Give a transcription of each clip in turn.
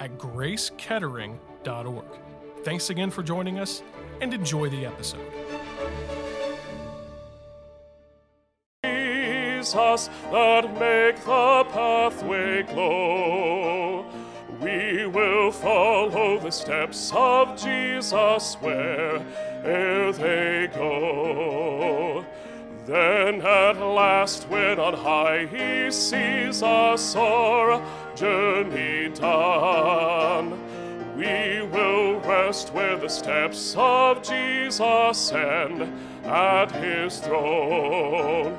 at gracekettering.org. Thanks again for joining us and enjoy the episode. Jesus that make the pathway glow. We will follow the steps of Jesus where'er they go. Then at last, when on high he sees us our journey done, we will rest where the steps of Jesus end at his throne.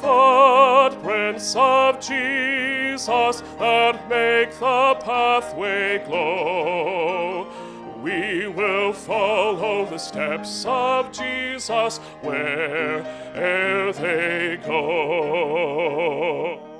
Footprints of Jesus that make the pathway glow. We will follow the steps of Jesus where'er they go.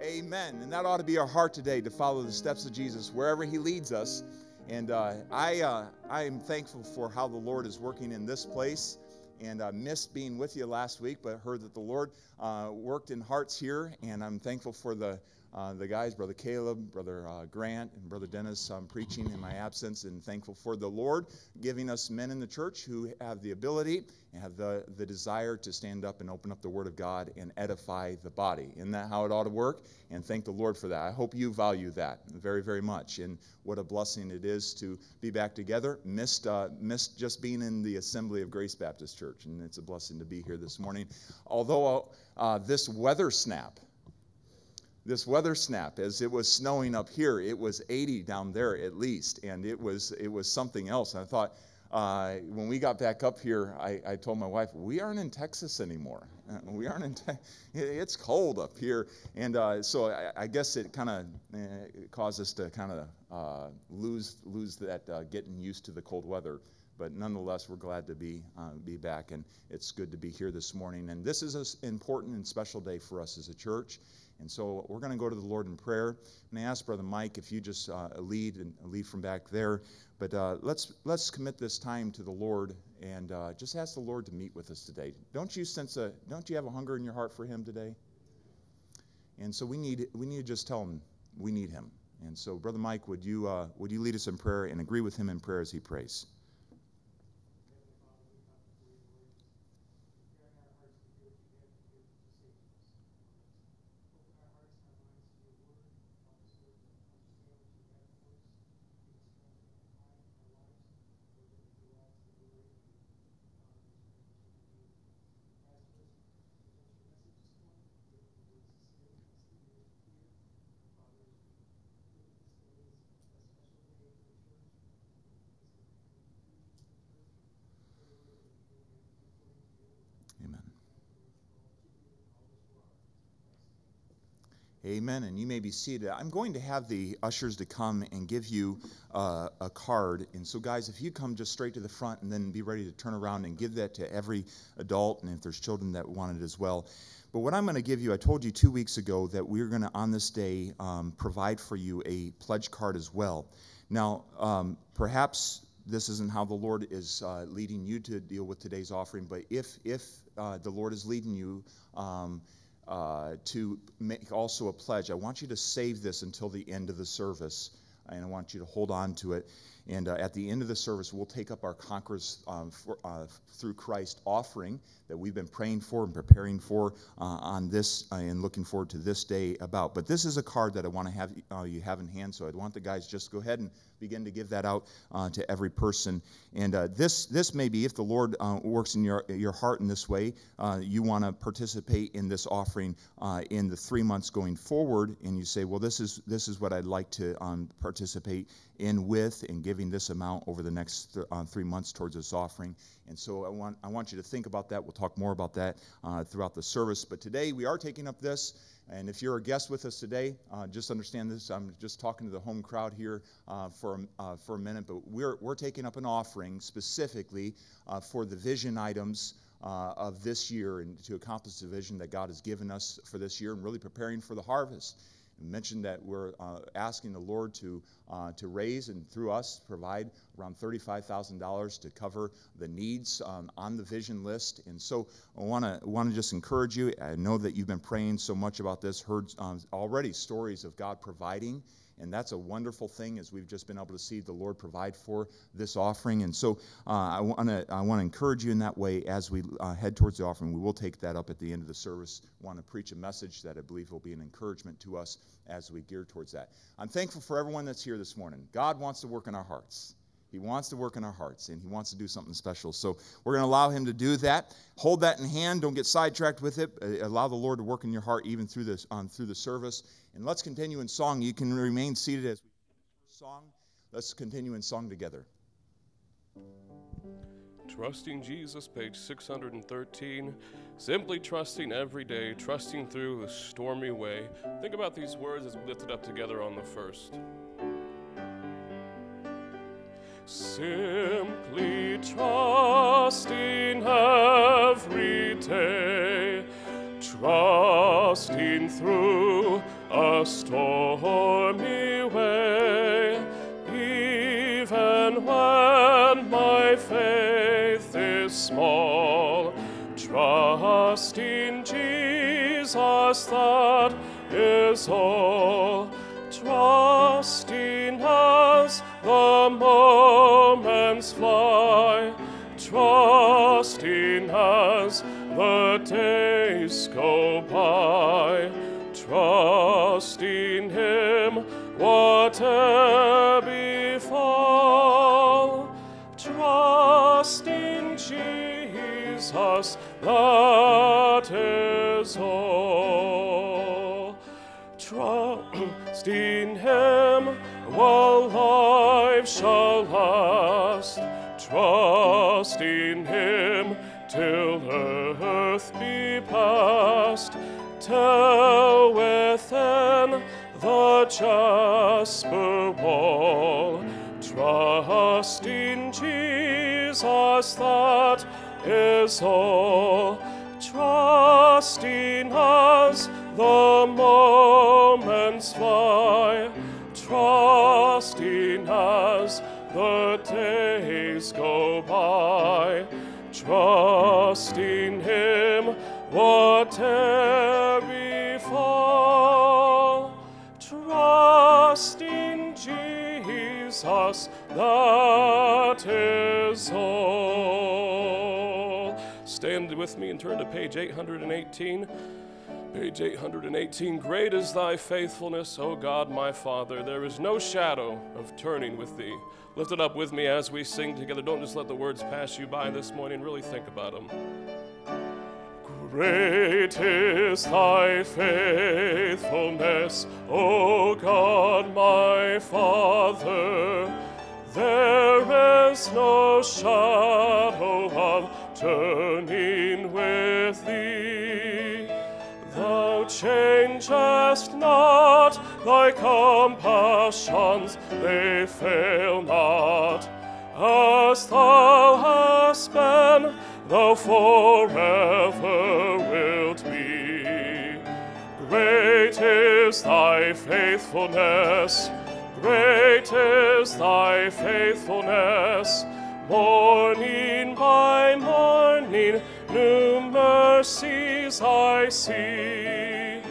Amen. And that ought to be our heart today to follow the steps of Jesus wherever He leads us. And uh, I, uh, I am thankful for how the Lord is working in this place. And I missed being with you last week, but heard that the Lord uh, worked in hearts here. And I'm thankful for the uh, the guys, Brother Caleb, Brother uh, Grant, and Brother Dennis, um, preaching in my absence, and thankful for the Lord giving us men in the church who have the ability and have the, the desire to stand up and open up the Word of God and edify the body. Isn't that how it ought to work? And thank the Lord for that. I hope you value that very, very much. And what a blessing it is to be back together. Missed, uh, missed just being in the assembly of Grace Baptist Church, and it's a blessing to be here this morning. Although uh, this weather snap, this weather snap as it was snowing up here it was 80 down there at least and it was it was something else and i thought uh, when we got back up here I, I, told my wife we aren't in texas anymore uh, we aren't in te- it's cold up here and uh, so I, I, guess it kind of uh, caused us to kind of uh, lose lose that uh, getting used to the cold weather but nonetheless, we're glad to be uh, be back, and it's good to be here this morning. And this is an important and special day for us as a church. And so we're going to go to the Lord in prayer. And I ask Brother Mike if you just uh, lead and lead from back there. But uh, let's let's commit this time to the Lord and uh, just ask the Lord to meet with us today. Don't you sense a don't you have a hunger in your heart for Him today? And so we need we need to just tell Him we need Him. And so, Brother Mike, would you uh, would you lead us in prayer and agree with him in prayer as he prays? Amen. And you may be seated. I'm going to have the ushers to come and give you uh, a card. And so, guys, if you come just straight to the front and then be ready to turn around and give that to every adult, and if there's children that want it as well. But what I'm going to give you, I told you two weeks ago that we're going to, on this day, um, provide for you a pledge card as well. Now, um, perhaps this isn't how the Lord is uh, leading you to deal with today's offering, but if, if uh, the Lord is leading you, um, uh, to make also a pledge. I want you to save this until the end of the service, and I want you to hold on to it. And uh, at the end of the service, we'll take up our Conquerors um, for, uh, Through Christ offering that we've been praying for and preparing for uh, on this uh, and looking forward to this day about. But this is a card that I want to have uh, you have in hand, so I'd want the guys just go ahead and begin to give that out uh, to every person. And this this may be if the Lord works in your your heart in this way, you want to participate in this offering in the three months going forward, and you say, well, this is this is what I'd like to um, participate participate in with in giving this amount over the next th- uh, three months towards this offering. And so I want, I want you to think about that. We'll talk more about that uh, throughout the service. But today we are taking up this. And if you're a guest with us today, uh, just understand this. I'm just talking to the home crowd here uh, for, uh, for a minute, but we're, we're taking up an offering specifically uh, for the vision items uh, of this year and to accomplish the vision that God has given us for this year and really preparing for the harvest. Mentioned that we're uh, asking the Lord to, uh, to raise and through us provide around $35,000 to cover the needs um, on the vision list. And so I want to want to just encourage you. I know that you've been praying so much about this, heard um, already stories of God providing and that's a wonderful thing as we've just been able to see the Lord provide for this offering. And so uh, I want to I want to encourage you in that way as we uh, head towards the offering. We will take that up at the end of the service. Want to preach a message that I believe will be an encouragement to us as we gear towards that. I'm thankful for everyone that's here this morning. God wants to work in our hearts. He wants to work in our hearts and he wants to do something special. So we're going to allow him to do that. Hold that in hand. Don't get sidetracked with it. Uh, allow the Lord to work in your heart even through this um, through the service. And let's continue in song. You can remain seated as we song. Let's continue in song together. Trusting Jesus, page 613. Simply trusting every day, trusting through the stormy way. Think about these words as we lift it up together on the first. Simply trust trusting every day, trusting through a stormy way, even when my faith is small, trusting Jesus, that is all, trusting as the moments fly, trusting as the days go by, trusting Him, whatever befall, trusting Jesus, that is all. Trusting Him while life shall last, Trust in Him till earth be past, till within the jasper wall, trusting in Jesus, that is all, Trust in us, the moments fly, trusting as the days go by, trusting Him, whatever befall, trusting in Jesus, that is all. Stand with me and turn to page 818. Page 818 Great is thy faithfulness, O God my Father. There is no shadow of turning with thee. Lift it up with me as we sing together. Don't just let the words pass you by this morning, really think about them. Great is thy faithfulness, O God my Father. There is no shadow of turning with thee. Changest not thy compassions, they fail not. As thou hast been, thou forever wilt be. Great is thy faithfulness, great is thy faithfulness. Morning by morning, new mercies I see.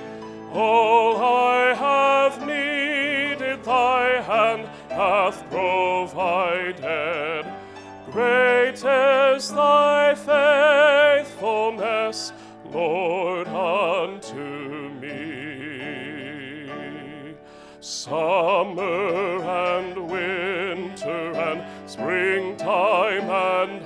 All I have needed, thy hand hath provided. Great is thy faithfulness, Lord, unto me. Summer and winter and springtime and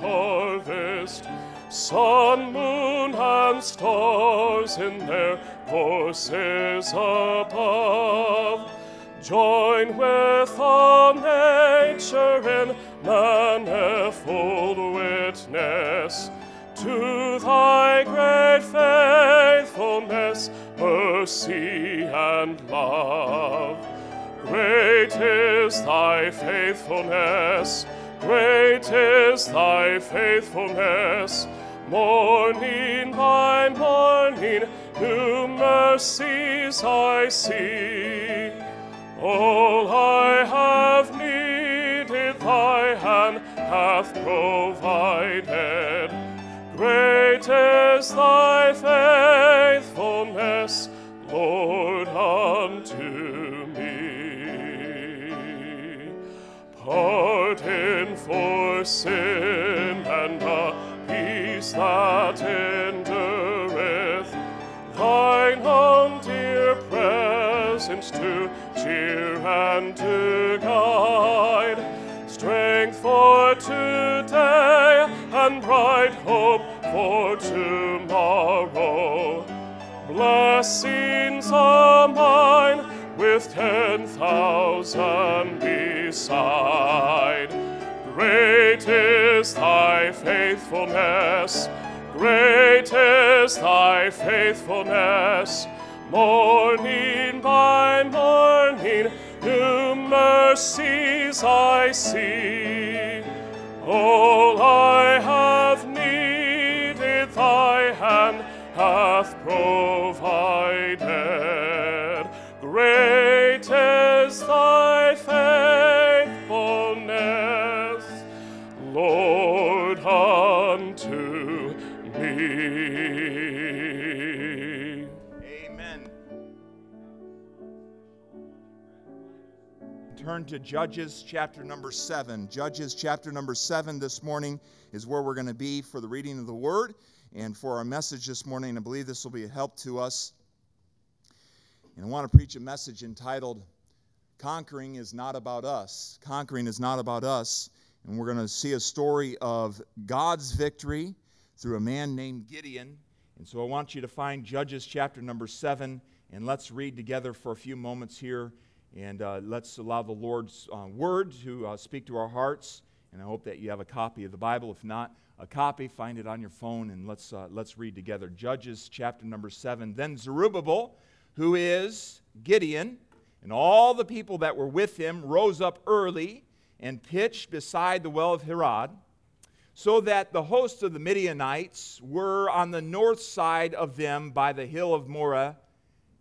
sun, moon, and stars in their courses above, Join with all nature in manifold witness to thy great faithfulness, mercy, and love. Great is thy faithfulness, great is thy faithfulness. Morning by morning, new mercies I see. All I have needed, thy hand hath provided. Great is thy faithfulness, Lord, unto me. Pardon for sin and a peace that endureth, thine own dear presence to cheer and to guide, strength for today and bright hope for tomorrow. Blessings are mine with ten thousand beside. Great is thy faithfulness, great is thy faithfulness. Morning by morning, new mercies I see. All I have needed, thy hand hath provided. Great is thy Turn to Judges chapter number seven. Judges chapter number seven this morning is where we're going to be for the reading of the word and for our message this morning. I believe this will be a help to us. And I want to preach a message entitled, Conquering is Not About Us. Conquering is Not About Us. And we're going to see a story of God's victory through a man named Gideon. And so I want you to find Judges chapter number seven, and let's read together for a few moments here. And uh, let's allow the Lord's uh, word to uh, speak to our hearts. And I hope that you have a copy of the Bible. If not, a copy, find it on your phone, and let's, uh, let's read together. Judges chapter number seven. Then Jerubbaal, who is Gideon, and all the people that were with him rose up early and pitched beside the well of Harod, so that the host of the Midianites were on the north side of them by the hill of Moreh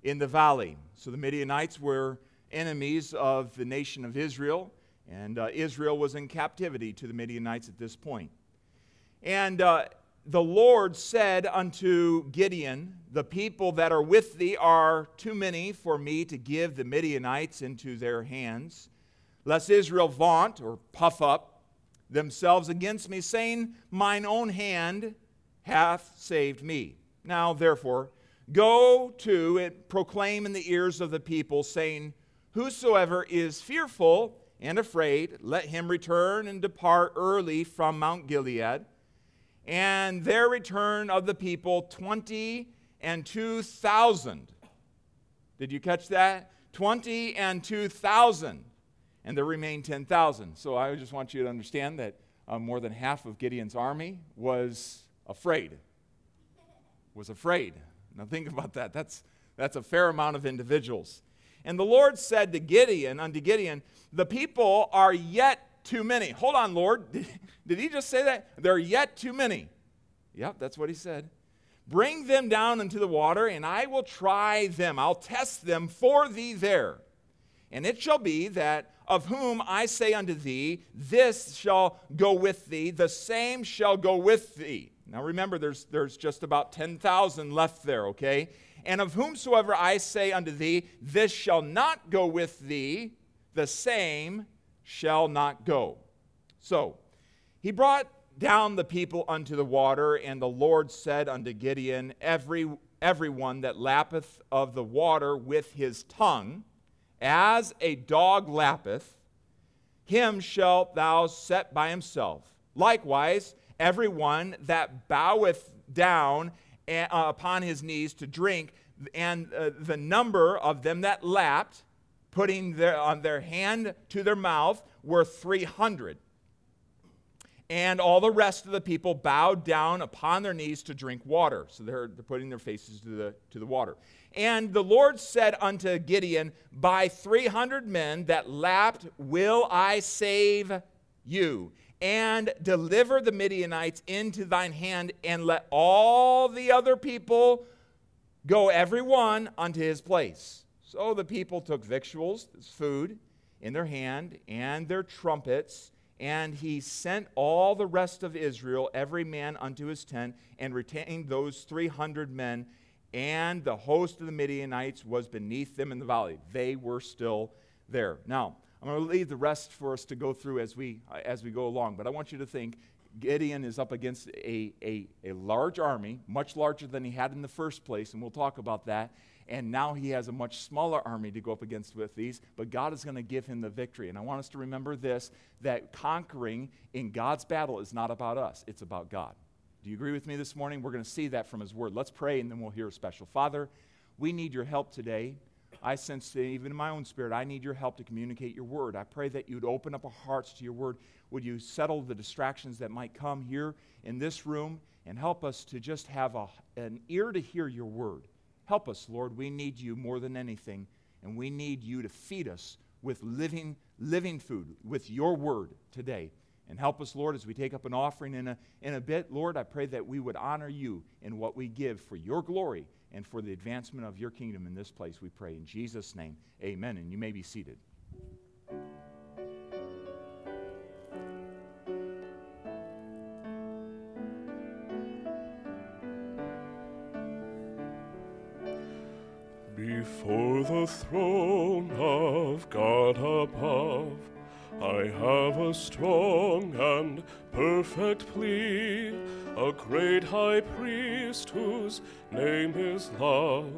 in the valley. So the Midianites were enemies of the nation of Israel, and uh, Israel was in captivity to the Midianites at this point. And uh, the Lord said unto Gideon, The people that are with thee are too many for me to give the Midianites into their hands, lest Israel vaunt or puff up themselves against me, saying, Mine own hand hath saved me. Now, therefore, go to and proclaim in the ears of the people, saying, Whosoever is fearful and afraid, let him return and depart early from Mount Gilead. And there return of the people twenty and two thousand. Did you catch that? Twenty and two thousand. And there ten thousand. So I just want you to understand that uh, more than half of Gideon's army was afraid. Was afraid. Now think about that. That's, that's a fair amount of individuals. And the Lord said to Gideon, unto Gideon, The people are yet too many. Hold on, Lord. Did, did he just say that? There are yet too many. Yep, that's what he said. Bring them down into the water, and I will try them. I'll test them for thee there. And it shall be that of whom I say unto thee, This shall go with thee, the same shall go with thee. Now remember, there's, there's just about 10,000 left there, okay? And of whomsoever I say unto thee, This shall not go with thee, the same shall not go. So he brought down the people unto the water, and the Lord said unto Gideon, Every everyone that lappeth of the water with his tongue, as a dog lappeth, him shalt thou set by himself. Likewise, everyone that boweth down upon his knees to drink, and uh, the number of them that lapped, putting their, on their hand to their mouth were 300. And all the rest of the people bowed down upon their knees to drink water. So they're, they're putting their faces to the, to the water. And the Lord said unto Gideon, By 300 men that lapped will I save you, and deliver the Midianites into thine hand, and let all the other people go every one unto his place. So the people took victuals, food, in their hand, and their trumpets, and he sent all the rest of Israel, every man unto his tent, and retained those 300 men and the host of the Midianites was beneath them in the valley. They were still there. Now, I'm going to leave the rest for us to go through as we, as we go along, but I want you to think Gideon is up against a, a, a large army, much larger than he had in the first place, and we'll talk about that. And now he has a much smaller army to go up against with these, but God is going to give him the victory. And I want us to remember this that conquering in God's battle is not about us, it's about God. Do you agree with me this morning? We're going to see that from His Word. Let's pray and then we'll hear a special. Father, we need your help today. I sense even in my own spirit, I need your help to communicate your word. I pray that you'd open up our hearts to your word. Would you settle the distractions that might come here in this room and help us to just have a, an ear to hear your word? Help us, Lord. We need you more than anything, and we need you to feed us with living, living food, with your word today. And help us, Lord, as we take up an offering in a, in a bit. Lord, I pray that we would honor you in what we give for your glory and for the advancement of your kingdom in this place, we pray. In Jesus' name, amen. And you may be seated. Before the throne of God above I have a strong and perfect plea, a great high priest whose name is love,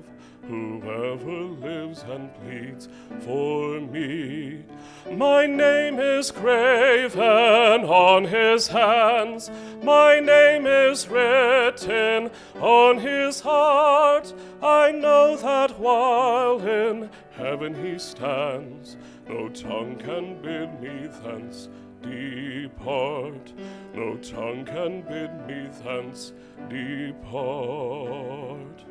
whoever lives and pleads for me. My name is graven on his hands, my name is written on his heart. I know that while in heaven he stands, no tongue can bid me thence depart. No tongue can bid me thence depart.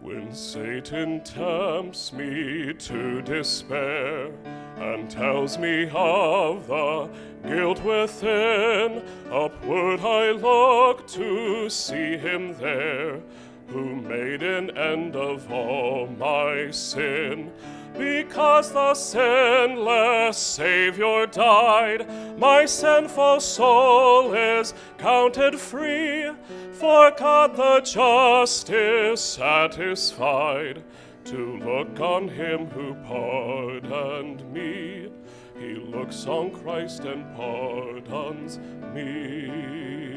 When Satan tempts me to despair and tells me of the guilt within, upward I look to see him there who made an end of all my sin. Because the sinless Savior died, my sinful soul is counted free. For God the just is satisfied to look on him who pardoned me. He looks on Christ and pardons me.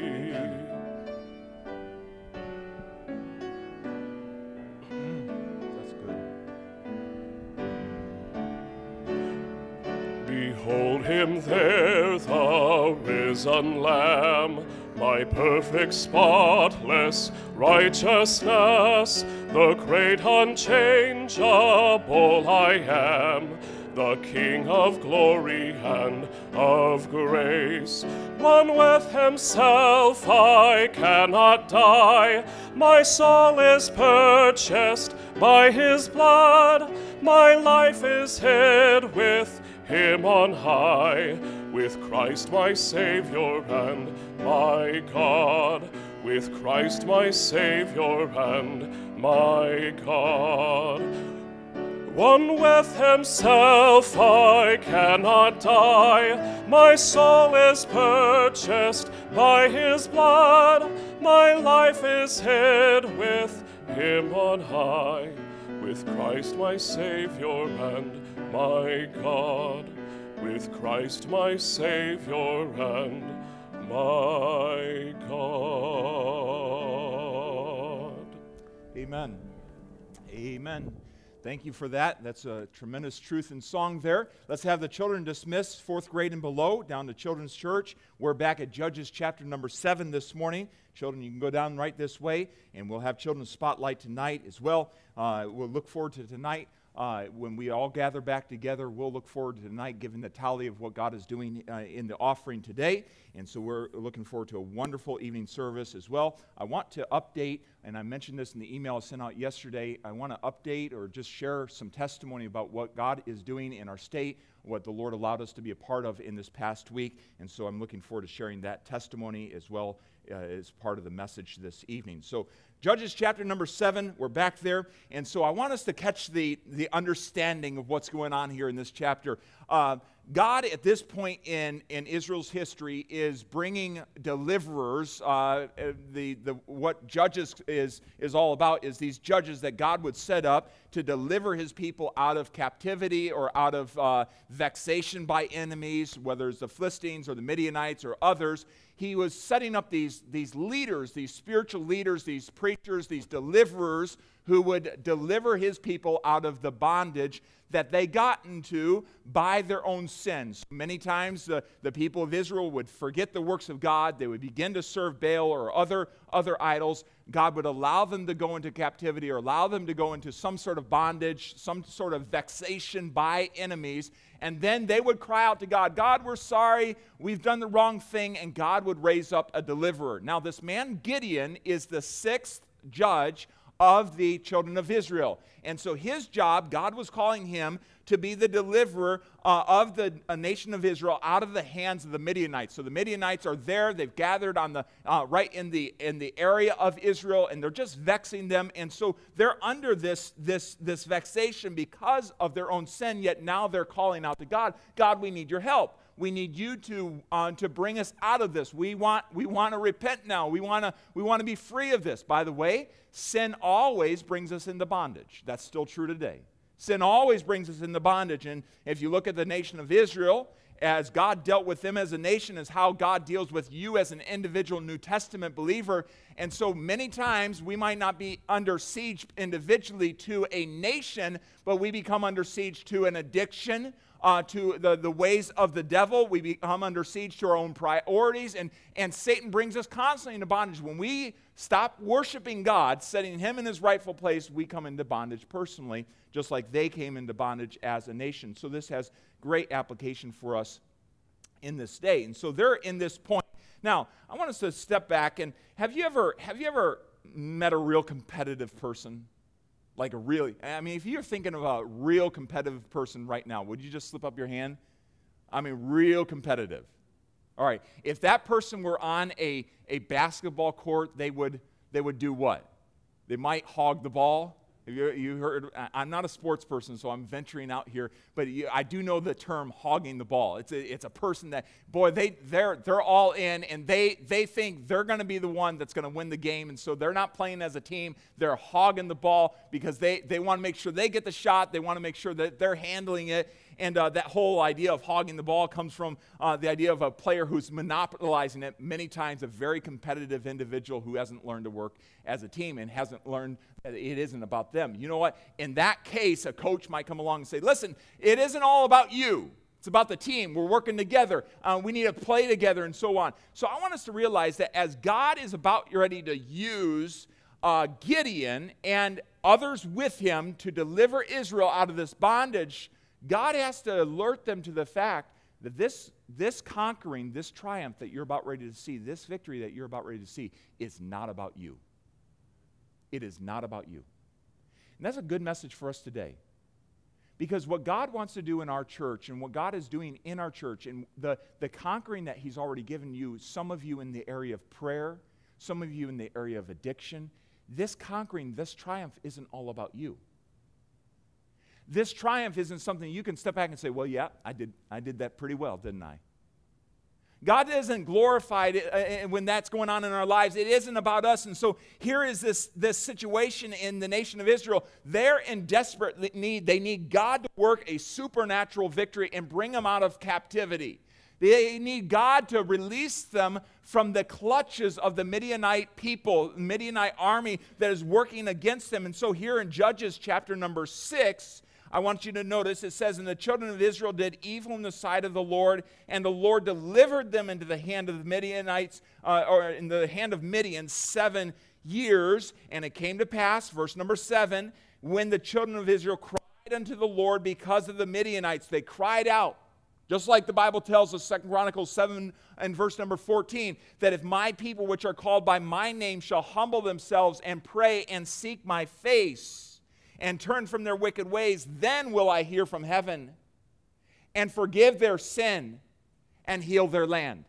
Behold him there, the risen Lamb, my perfect, spotless righteousness, the great, unchangeable I am, the King of glory and of grace. One with himself I cannot die, my soul is purchased by his blood, my life is hid with him on high, with Christ my Savior and my God, with Christ my Savior and my God. One with himself I cannot die, my soul is purchased by his blood, my life is hid with him on high, with Christ my Savior and my God, with Christ my Savior and my God. Amen. Amen. Thank you for that. That's a tremendous truth in song there. Let's have the children dismissed, fourth grade and below, down to Children's Church. We're back at Judges chapter number seven this morning. Children, you can go down right this way, and we'll have Children's Spotlight tonight as well. Uh, we'll look forward to tonight uh, when we all gather back together, we'll look forward to tonight giving the tally of what God is doing uh, in the offering today. And so we're looking forward to a wonderful evening service as well. I want to update, and I mentioned this in the email I sent out yesterday. I want to update or just share some testimony about what God is doing in our state, what the Lord allowed us to be a part of in this past week. And so I'm looking forward to sharing that testimony as well uh, as part of the message this evening. So Judges chapter number seven, we're back there. And so I want us to catch the, the understanding of what's going on here in this chapter. Uh, God, at this point in, in Israel's history, is bringing deliverers. Uh, the, the, what Judges is, is all about is these judges that God would set up to deliver his people out of captivity or out of uh, vexation by enemies, whether it's the Philistines or the Midianites or others he was setting up these, these leaders, these spiritual leaders, these preachers, these deliverers who would deliver his people out of the bondage that they got into by their own sins. Many times the, the people of Israel would forget the works of God. They would begin to serve Baal or other, other idols. God would allow them to go into captivity or allow them to go into some sort of bondage, some sort of vexation by enemies. And then they would cry out to God, God, we're sorry, we've done the wrong thing. And God would raise up a deliverer. Now, this man Gideon is the sixth judge of the children of Israel. And so his job, God was calling him to be the deliverer uh, of the nation of Israel out of the hands of the Midianites. So the Midianites are there; they've gathered on the uh, right in the in the area of Israel, and they're just vexing them. And so they're under this this this vexation because of their own sin. Yet now they're calling out to God, God, we need your help we need you to, uh, to bring us out of this. We want, we want to repent now. We want to we want to be free of this. By the way, sin always brings us into bondage. That's still true today. Sin always brings us into bondage. And if you look at the nation of Israel, as God dealt with them as a nation, is how God deals with you as an individual New Testament believer. And so many times we might not be under siege individually to a nation, but we become under siege to an addiction, uh, to the, the ways of the devil. We become under siege to our own priorities, and, and Satan brings us constantly into bondage. When we stop worshiping God, setting him in his rightful place, we come into bondage personally, just like they came into bondage as a nation. So this has great application for us in this day. And so they're in this point. Now, I want us to step back and have you ever have you ever met a real competitive person? Like a really, I mean, if you're thinking of a real competitive person right now, would you just slip up your hand? I mean, real competitive. All right. If that person were on a, a basketball court, they would, they would do what? They might hog the ball. You, you heard, I'm not a sports person, so I'm venturing out here, but you, I do know the term hogging the ball. It's a, it's a person that, boy, they, they're, they're all in, and they, they think they're going to be the one that's going to win the game, and so they're not playing as a team. They're hogging the ball because they, they want to make sure they get the shot. They want to make sure that they're handling it, and uh, that whole idea of hogging the ball comes from uh, the idea of a player who's monopolizing it, many times a very competitive individual who hasn't learned to work as a team and hasn't learned that it isn't about them. You know what? In that case, a coach might come along and say, listen, it isn't all about you. It's about the team. We're working together. Uh, we need to play together and so on. So I want us to realize that as God is about ready to use uh, Gideon and others with him to deliver Israel out of this bondage, God has to alert them to the fact that this, this conquering, this triumph that you're about ready to see, this victory that you're about ready to see, is not about you. It is not about you. And that's a good message for us today. Because what God wants to do in our church and what God is doing in our church and the, the conquering that He's already given you, some of you in the area of prayer, some of you in the area of addiction, this conquering, this triumph isn't all about you. This triumph isn't something you can step back and say, well, yeah, I did, I did that pretty well, didn't I? God isn't glorified uh, uh, when that's going on in our lives. It isn't about us. And so here is this, this situation in the nation of Israel. They're in desperate need. They need God to work a supernatural victory and bring them out of captivity. They need God to release them from the clutches of the Midianite people, Midianite army that is working against them. And so here in Judges chapter number six, I want you to notice it says, And the children of Israel did evil in the sight of the Lord, and the Lord delivered them into the hand of the Midianites, uh, or in the hand of Midian, seven years. And it came to pass, verse number seven, when the children of Israel cried unto the Lord because of the Midianites. They cried out. Just like the Bible tells us, 2 Chronicles 7 and verse number 14, that if my people which are called by my name shall humble themselves and pray and seek my face and turn from their wicked ways, then will I hear from heaven and forgive their sin and heal their land.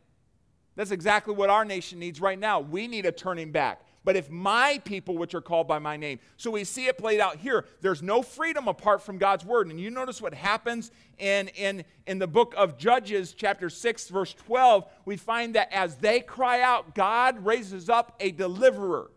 That's exactly what our nation needs right now. We need a turning back. But if my people, which are called by my name, so we see it played out here, there's no freedom apart from God's word. And you notice what happens in, in, in the book of Judges, chapter 6, verse 12. We find that as they cry out, God raises up a deliverer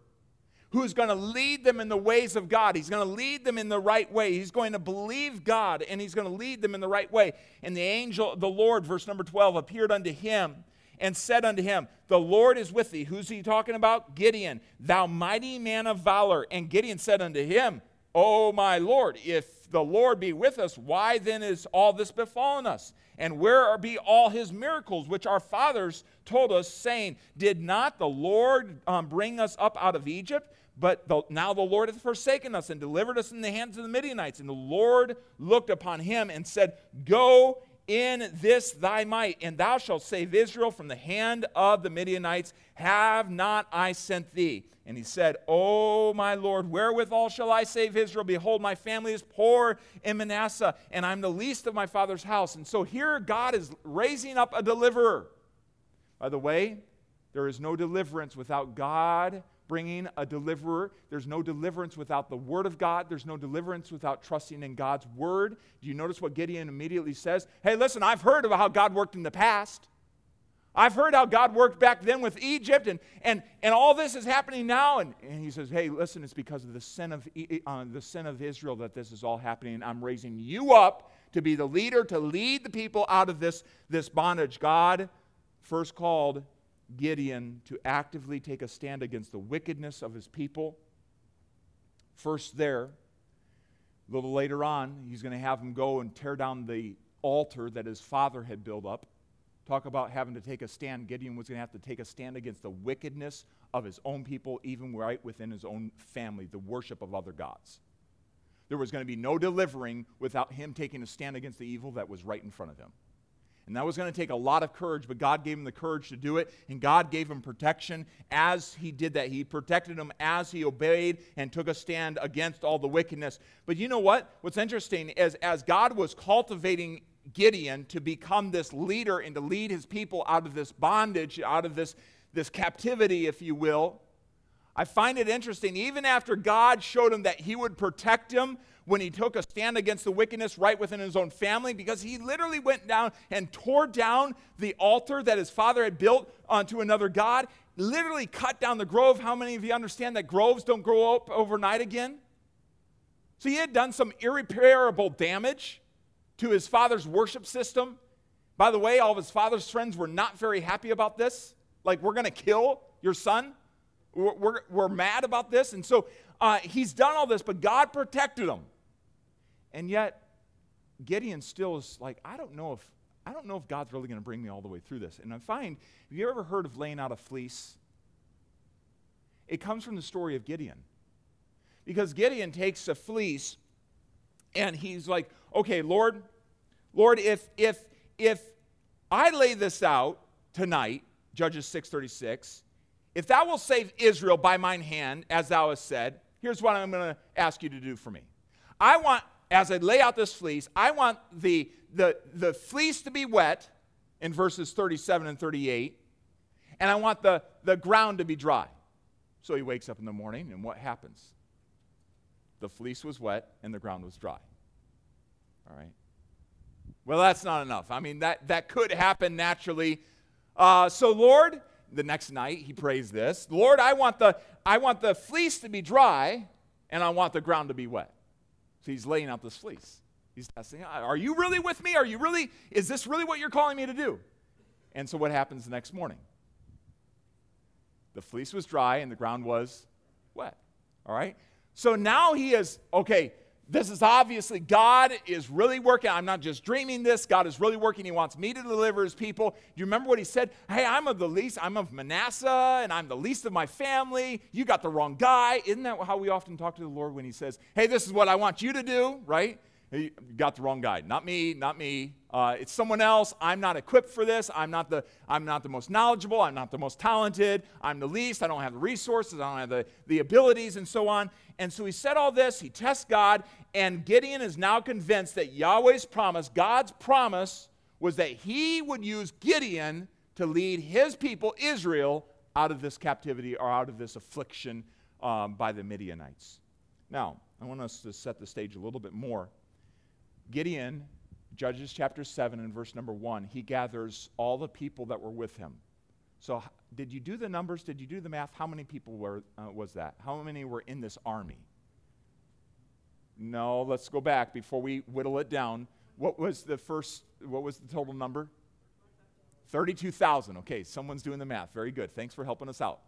who's going to lead them in the ways of God. He's going to lead them in the right way. He's going to believe God and he's going to lead them in the right way. And the angel, the Lord, verse number 12, appeared unto him and said unto him, The Lord is with thee. Who's he talking about? Gideon, thou mighty man of valor. And Gideon said unto him, O my Lord, if the Lord be with us, why then is all this befallen us? And where be all his miracles which our fathers told us, saying, Did not the Lord um, bring us up out of Egypt? But the, now the Lord hath forsaken us and delivered us in the hands of the Midianites. And the Lord looked upon him and said, Go in this thy might, and thou shalt save Israel from the hand of the Midianites. Have not I sent thee? And he said, O my Lord, wherewithal shall I save Israel? Behold, my family is poor in Manasseh, and I'm the least of my father's house. And so here God is raising up a deliverer. By the way, there is no deliverance without God bringing a deliverer. There's no deliverance without the Word of God. There's no deliverance without trusting in God's Word. Do you notice what Gideon immediately says? Hey, listen, I've heard about how God worked in the past. I've heard how God worked back then with Egypt, and, and, and all this is happening now. And, and he says, Hey, listen, it's because of the sin of, uh, the sin of Israel that this is all happening. I'm raising you up to be the leader, to lead the people out of this, this bondage. God first called Gideon to actively take a stand against the wickedness of his people. First, there, a little later on, he's going to have him go and tear down the altar that his father had built up. Talk about having to take a stand. Gideon was going to have to take a stand against the wickedness of his own people, even right within his own family, the worship of other gods. There was going to be no delivering without him taking a stand against the evil that was right in front of him. And that was going to take a lot of courage, but God gave him the courage to do it. And God gave him protection as he did that. He protected him as he obeyed and took a stand against all the wickedness. But you know what? What's interesting is as God was cultivating Gideon to become this leader and to lead his people out of this bondage, out of this, this captivity, if you will, I find it interesting, even after God showed him that he would protect him when he took a stand against the wickedness right within his own family, because he literally went down and tore down the altar that his father had built onto another God, literally cut down the grove. How many of you understand that groves don't grow up overnight again? So he had done some irreparable damage to his father's worship system. By the way, all of his father's friends were not very happy about this. Like, we're going to kill your son. We're, we're, we're mad about this. And so uh, he's done all this, but God protected him. And yet, Gideon still is like, I don't know if I don't know if God's really going to bring me all the way through this. And I find, have you ever heard of laying out a fleece? It comes from the story of Gideon. Because Gideon takes a fleece and he's like, okay, Lord, Lord, if if if I lay this out tonight, Judges 636, if thou wilt save Israel by mine hand, as thou hast said, here's what I'm going to ask you to do for me. I want, as I lay out this fleece, I want the, the, the fleece to be wet in verses 37 and 38, and I want the, the ground to be dry. So he wakes up in the morning, and what happens? The fleece was wet and the ground was dry. All right. Well, that's not enough. I mean, that, that could happen naturally. Uh, so, Lord, the next night he prays this Lord, I want, the, I want the fleece to be dry and I want the ground to be wet. So he's laying out this fleece. He's testing, Are you really with me? Are you really, is this really what you're calling me to do? And so what happens the next morning? The fleece was dry and the ground was wet. All right? So now he is, okay, this is obviously God is really working. I'm not just dreaming this. God is really working. He wants me to deliver his people. Do you remember what he said? Hey, I'm of the least. I'm of Manasseh, and I'm the least of my family. You got the wrong guy. Isn't that how we often talk to the Lord when he says, Hey, this is what I want you to do, right? You got the wrong guy. Not me, not me. Uh, it's someone else. I'm not equipped for this. I'm not, the, I'm not the most knowledgeable. I'm not the most talented. I'm the least. I don't have the resources. I don't have the, the abilities, and so on. And so he said all this. He tests God, and Gideon is now convinced that Yahweh's promise, God's promise, was that he would use Gideon to lead his people, Israel, out of this captivity or out of this affliction um, by the Midianites. Now, I want us to set the stage a little bit more. Gideon, Judges chapter 7 and verse number 1, he gathers all the people that were with him. So, did you do the numbers? Did you do the math? How many people were, uh, was that? How many were in this army? No, let's go back before we whittle it down. What was the first, what was the total number? 32,000. Okay, someone's doing the math. Very good. Thanks for helping us out.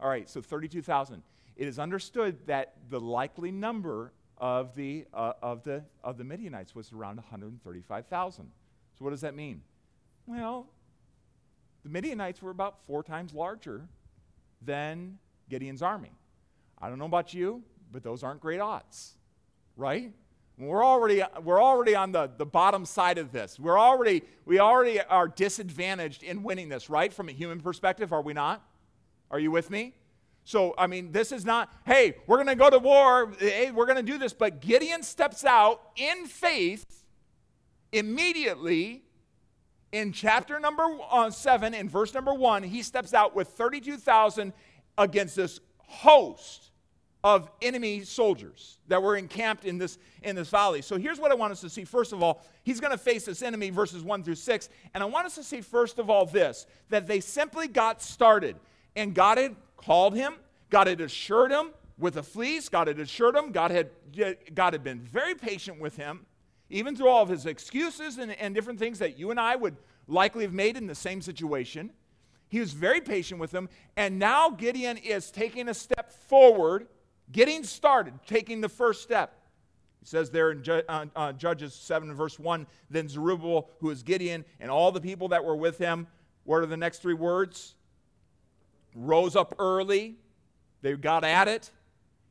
All right, so 32,000. It is understood that the likely number of the, uh, of the, of the Midianites was around 135,000. So, what does that mean? Well, the Midianites were about four times larger than Gideon's army. I don't know about you, but those aren't great odds, right? We're already, we're already on the, the bottom side of this. We're already, we already are disadvantaged in winning this, right? From a human perspective, are we not? Are you with me? So, I mean, this is not, hey, we're going to go to war, hey, we're going to do this. But Gideon steps out in faith immediately in chapter number uh, seven, in verse number one. He steps out with 32,000 against this host of enemy soldiers that were encamped in this, in this valley. So here's what I want us to see. First of all, he's going to face this enemy, verses 1 through 6. And I want us to see, first of all, this that they simply got started. And God had called him, God had assured him with a fleece, God had assured him, God had, God had been very patient with him, even through all of his excuses and, and different things that you and I would likely have made in the same situation. He was very patient with him. And now Gideon is taking a step forward, getting started, taking the first step. He says there in uh, uh, Judges 7, verse 1 Then Jerubbaal, who is Gideon, and all the people that were with him, what are the next three words? Rose up early. They got at it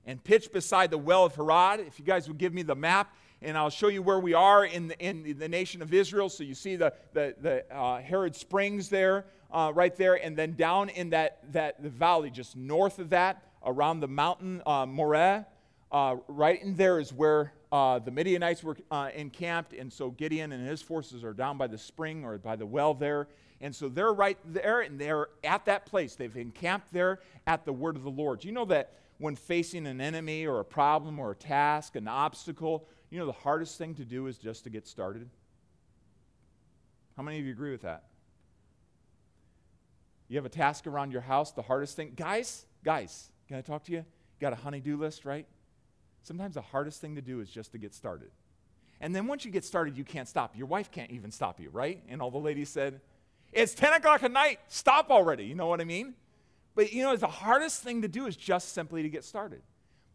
and pitched beside the well of Harod. If you guys would give me the map, and I'll show you where we are in the, in the nation of Israel. So you see the, the, the uh, Harod Springs there, uh, right there, and then down in that, that the valley, just north of that, around the mountain uh, Moreh, uh, right in there is where uh, the Midianites were uh, encamped. And so Gideon and his forces are down by the spring or by the well there. And so they're right there and they're at that place. They've encamped there at the word of the Lord. You know that when facing an enemy or a problem or a task, an obstacle, you know the hardest thing to do is just to get started? How many of you agree with that? You have a task around your house, the hardest thing. Guys, guys, can I talk to you? You got a honey-do list, right? Sometimes the hardest thing to do is just to get started. And then once you get started, you can't stop. Your wife can't even stop you, right? And all the ladies said, it's 10 o'clock at night. Stop already. You know what I mean? But you know, the hardest thing to do is just simply to get started.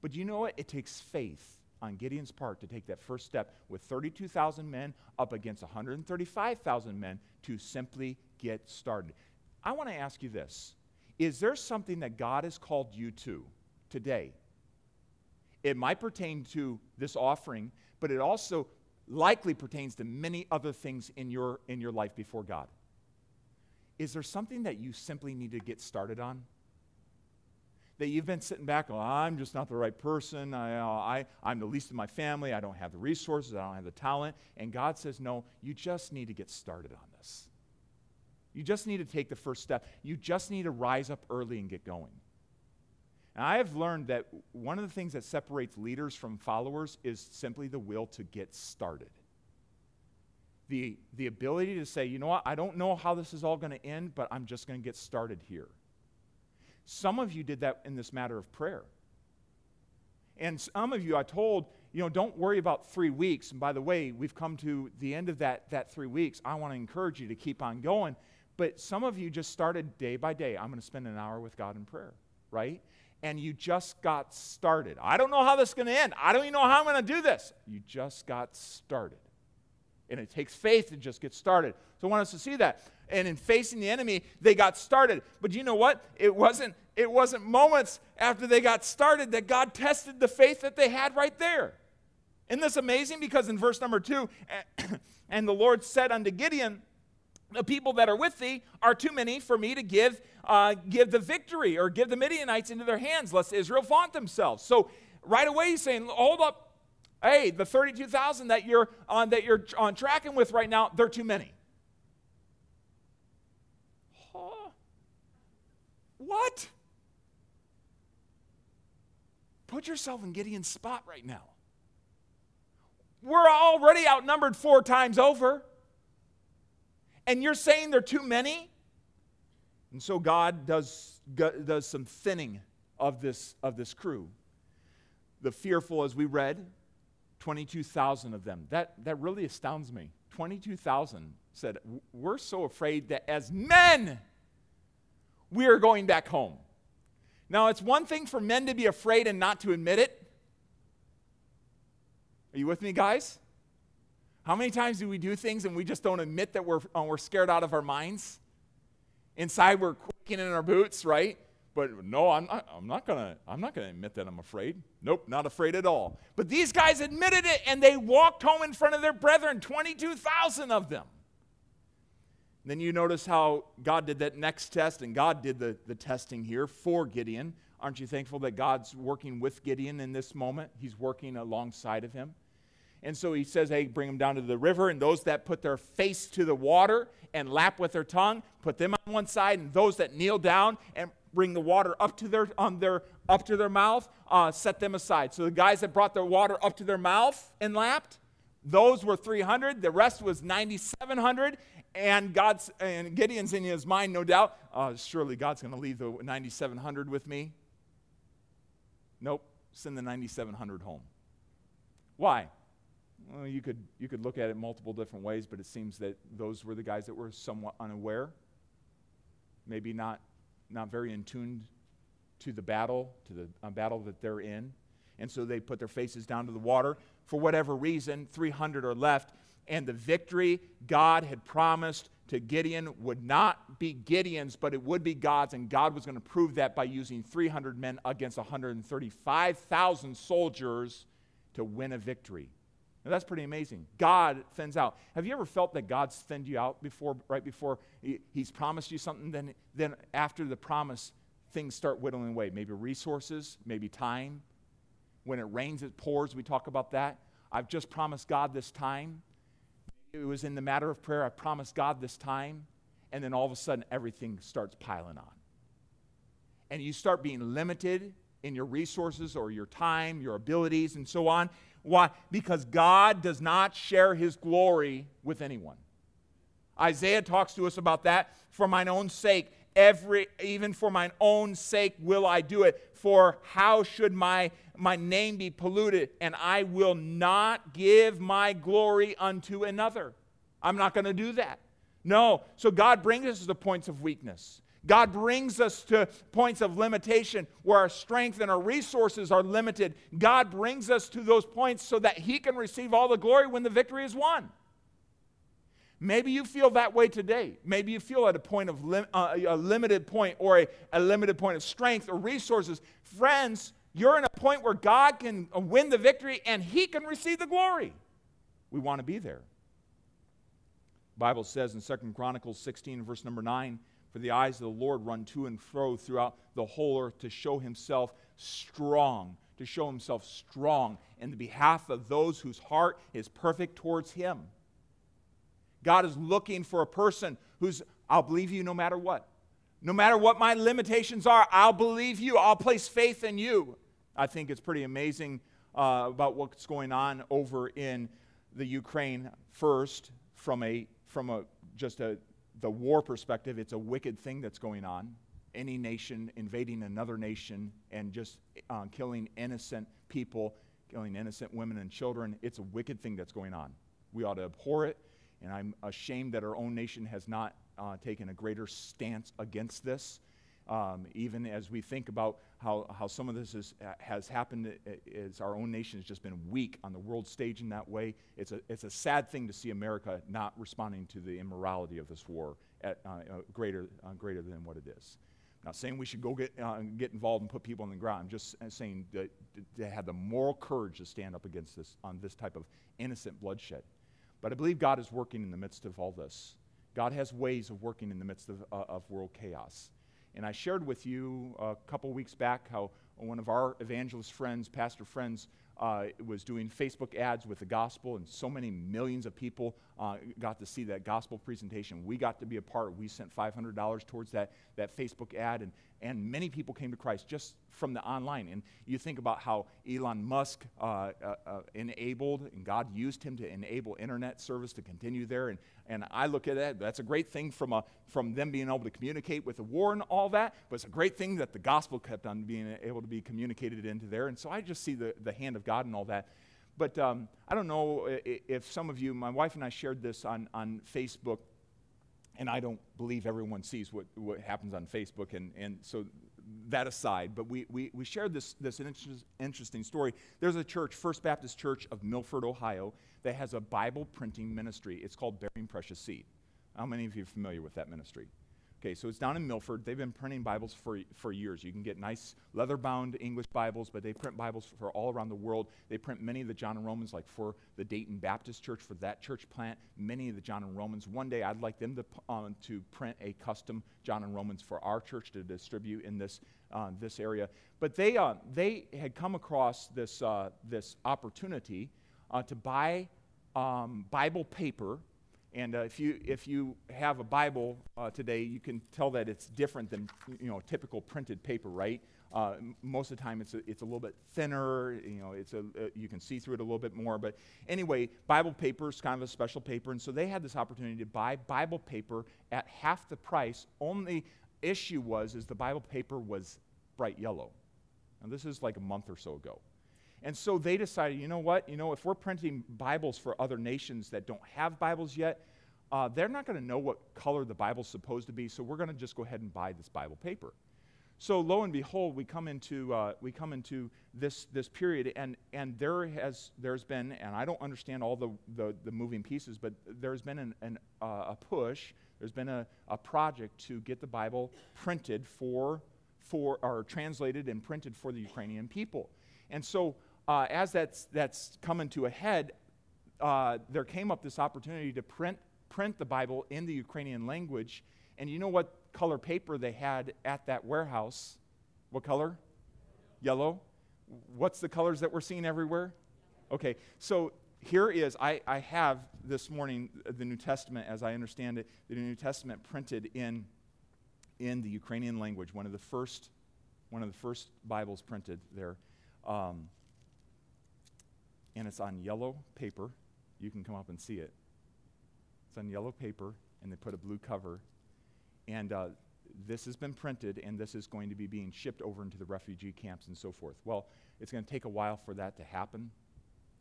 But you know what? It takes faith on Gideon's part to take that first step with 32,000 men up against 135,000 men to simply get started. I want to ask you this Is there something that God has called you to today? It might pertain to this offering, but it also likely pertains to many other things in your, in your life before God. Is there something that you simply need to get started on? That you've been sitting back, oh, I'm just not the right person. I, uh, I, I'm the least of my family. I don't have the resources. I don't have the talent. And God says, no, you just need to get started on this. You just need to take the first step. You just need to rise up early and get going. And I have learned that one of the things that separates leaders from followers is simply the will to get started the, the ability to say, you know what, I don't know how this is all going to end, but I'm just going to get started here. Some of you did that in this matter of prayer. And some of you, I told, you know, don't worry about three weeks. And by the way, we've come to the end of that, that three weeks. I want to encourage you to keep on going. But some of you just started day by day. I'm going to spend an hour with God in prayer, right? And you just got started. I don't know how this is going to end. I don't even know how I'm going to do this. You just got started. And it takes faith to just get started. So I want us to see that. And in facing the enemy, they got started. But you know what? It wasn't, it wasn't moments after they got started that God tested the faith that they had right there. Isn't this amazing? Because in verse number two, and the Lord said unto Gideon, the people that are with thee are too many for me to give, uh, give the victory or give the Midianites into their hands, lest Israel vaunt themselves. So right away he's saying, hold up, hey, the 32,000 that you're on that you're on tracking with right now, they're too many. Huh? What? Put yourself in Gideon's spot right now. We're already outnumbered four times over. And you're saying they're too many? And so God does, does some thinning of this, of this crew. The fearful, as we read, 22,000 of them. That, that really astounds me. 22,000 said, We're so afraid that as men, we are going back home. Now, it's one thing for men to be afraid and not to admit it. Are you with me, guys? How many times do we do things and we just don't admit that we're, uh, we're scared out of our minds? Inside, we're quaking in our boots, right? But no, I'm not, I'm not gonna I'm not gonna admit that I'm afraid. Nope, not afraid at all. But these guys admitted it and they walked home in front of their brethren, 22,000 of them. Then you notice how God did that next test, and God did the, the testing here for Gideon. Aren't you thankful that God's working with Gideon in this moment? He's working alongside of him. And so he says, Hey, bring them down to the river, and those that put their face to the water and lap with their tongue, put them on one side, and those that kneel down and bring the water up to their, on their, up to their mouth, uh, set them aside. So the guys that brought the water up to their mouth and lapped, those were 300. The rest was 9,700. And God's and Gideon's in his mind, no doubt. Uh, surely God's going to leave the 9,700 with me. Nope. Send the 9,700 home. Why? Well, you could, you could look at it multiple different ways, but it seems that those were the guys that were somewhat unaware, maybe not, not very in tune to the battle, to the uh, battle that they're in. And so they put their faces down to the water. For whatever reason, 300 are left. And the victory God had promised to Gideon would not be Gideon's, but it would be God's. And God was going to prove that by using 300 men against 135,000 soldiers to win a victory. Now, that's pretty amazing. God thins out. Have you ever felt that God's thinned you out before, right before he, He's promised you something? Then, then after the promise, things start whittling away. Maybe resources, maybe time. When it rains, it pours. We talk about that. I've just promised God this time. It was in the matter of prayer. I promised God this time. And then all of a sudden, everything starts piling on. And you start being limited in your resources or your time, your abilities, and so on. Why? Because God does not share his glory with anyone. Isaiah talks to us about that. For mine own sake, every even for mine own sake will I do it. For how should my my name be polluted? And I will not give my glory unto another. I'm not going to do that. No. So God brings us to points of weakness. God brings us to points of limitation where our strength and our resources are limited. God brings us to those points so that He can receive all the glory when the victory is won. Maybe you feel that way today. Maybe you feel at a point of lim- uh, a limited point or a, a limited point of strength or resources. Friends, you're in a point where God can win the victory and He can receive the glory. We want to be there. Bible says in Second Chronicles 16, verse number 9, for the eyes of the Lord run to and fro throughout the whole earth to show himself strong, to show himself strong in the behalf of those whose heart is perfect towards him. God is looking for a person who's, I'll believe you no matter what. No matter what my limitations are, I'll believe you. I'll place faith in you. I think it's pretty amazing uh, about what's going on over in the Ukraine first from a from a just a the war perspective, it's a wicked thing that's going on. Any nation invading another nation and just uh, killing innocent people, killing innocent women and children, it's a wicked thing that's going on. We ought to abhor it, and I'm ashamed that our own nation has not uh, taken a greater stance against this. Um, even as we think about how, how some of this is, has happened is our own nation has just been weak on the world stage in that way. It's a, it's a sad thing to see America not responding to the immorality of this war at, uh, uh, greater, uh, greater than what it is. Not saying we should go get, uh, get involved and put people on the ground. I'm just saying that to have the moral courage to stand up against this on this type of innocent bloodshed. But I believe God is working in the midst of all this. God has ways of working in the midst of, uh, of world chaos. And I shared with you a couple weeks back how one of our evangelist friends, pastor friends, uh, was doing Facebook ads with the gospel, and so many millions of people uh, got to see that gospel presentation. We got to be a part. We sent $500 towards that, that Facebook ad, and, and many people came to Christ just from the online. And you think about how Elon Musk uh, uh, uh, enabled, and God used him to enable internet service to continue there. And, and I look at that, that's a great thing from, a, from them being able to communicate with the war and all that, but it's a great thing that the gospel kept on being able to be communicated into there. And so I just see the, the hand of God and all that. But um, I don't know if some of you, my wife and I shared this on, on Facebook, and I don't believe everyone sees what, what happens on Facebook, and, and so that aside, but we, we, we shared this, this interesting story. There's a church, First Baptist Church of Milford, Ohio, that has a Bible printing ministry. It's called Bearing Precious Seed. How many of you are familiar with that ministry? Okay, so it's down in Milford. They've been printing Bibles for, for years. You can get nice leather bound English Bibles, but they print Bibles for all around the world. They print many of the John and Romans, like for the Dayton Baptist Church, for that church plant, many of the John and Romans. One day I'd like them to, um, to print a custom John and Romans for our church to distribute in this, uh, this area. But they, uh, they had come across this, uh, this opportunity uh, to buy um, Bible paper and uh, if, you, if you have a Bible uh, today, you can tell that it's different than you know, typical printed paper, right? Uh, most of the time, it's a, it's a little bit thinner. You know, it's a, uh, you can see through it a little bit more. But anyway, Bible paper is kind of a special paper. And so they had this opportunity to buy Bible paper at half the price. Only issue was is the Bible paper was bright yellow. Now, this is like a month or so ago. And so they decided, you know what? You know, if we're printing Bibles for other nations that don't have Bibles yet, uh, they're not going to know what color the Bible's supposed to be, so we're going to just go ahead and buy this Bible paper. So lo and behold, we come into, uh, we come into this, this period, and, and there has, there's been, and I don't understand all the, the, the moving pieces, but there's been an, an, uh, a push, there's been a, a project to get the Bible printed for, for, or translated and printed for the Ukrainian people. And so uh, as that's, that's coming to a head, uh, there came up this opportunity to print, print the Bible in the Ukrainian language. And you know what color paper they had at that warehouse? What color? Yellow. What's the colors that we're seeing everywhere? Okay, so here is, I, I have this morning the New Testament, as I understand it, the New Testament printed in, in the Ukrainian language, one of the first, one of the first Bibles printed there. Um, and it's on yellow paper. You can come up and see it. It's on yellow paper, and they put a blue cover. And uh, this has been printed, and this is going to be being shipped over into the refugee camps and so forth. Well, it's going to take a while for that to happen.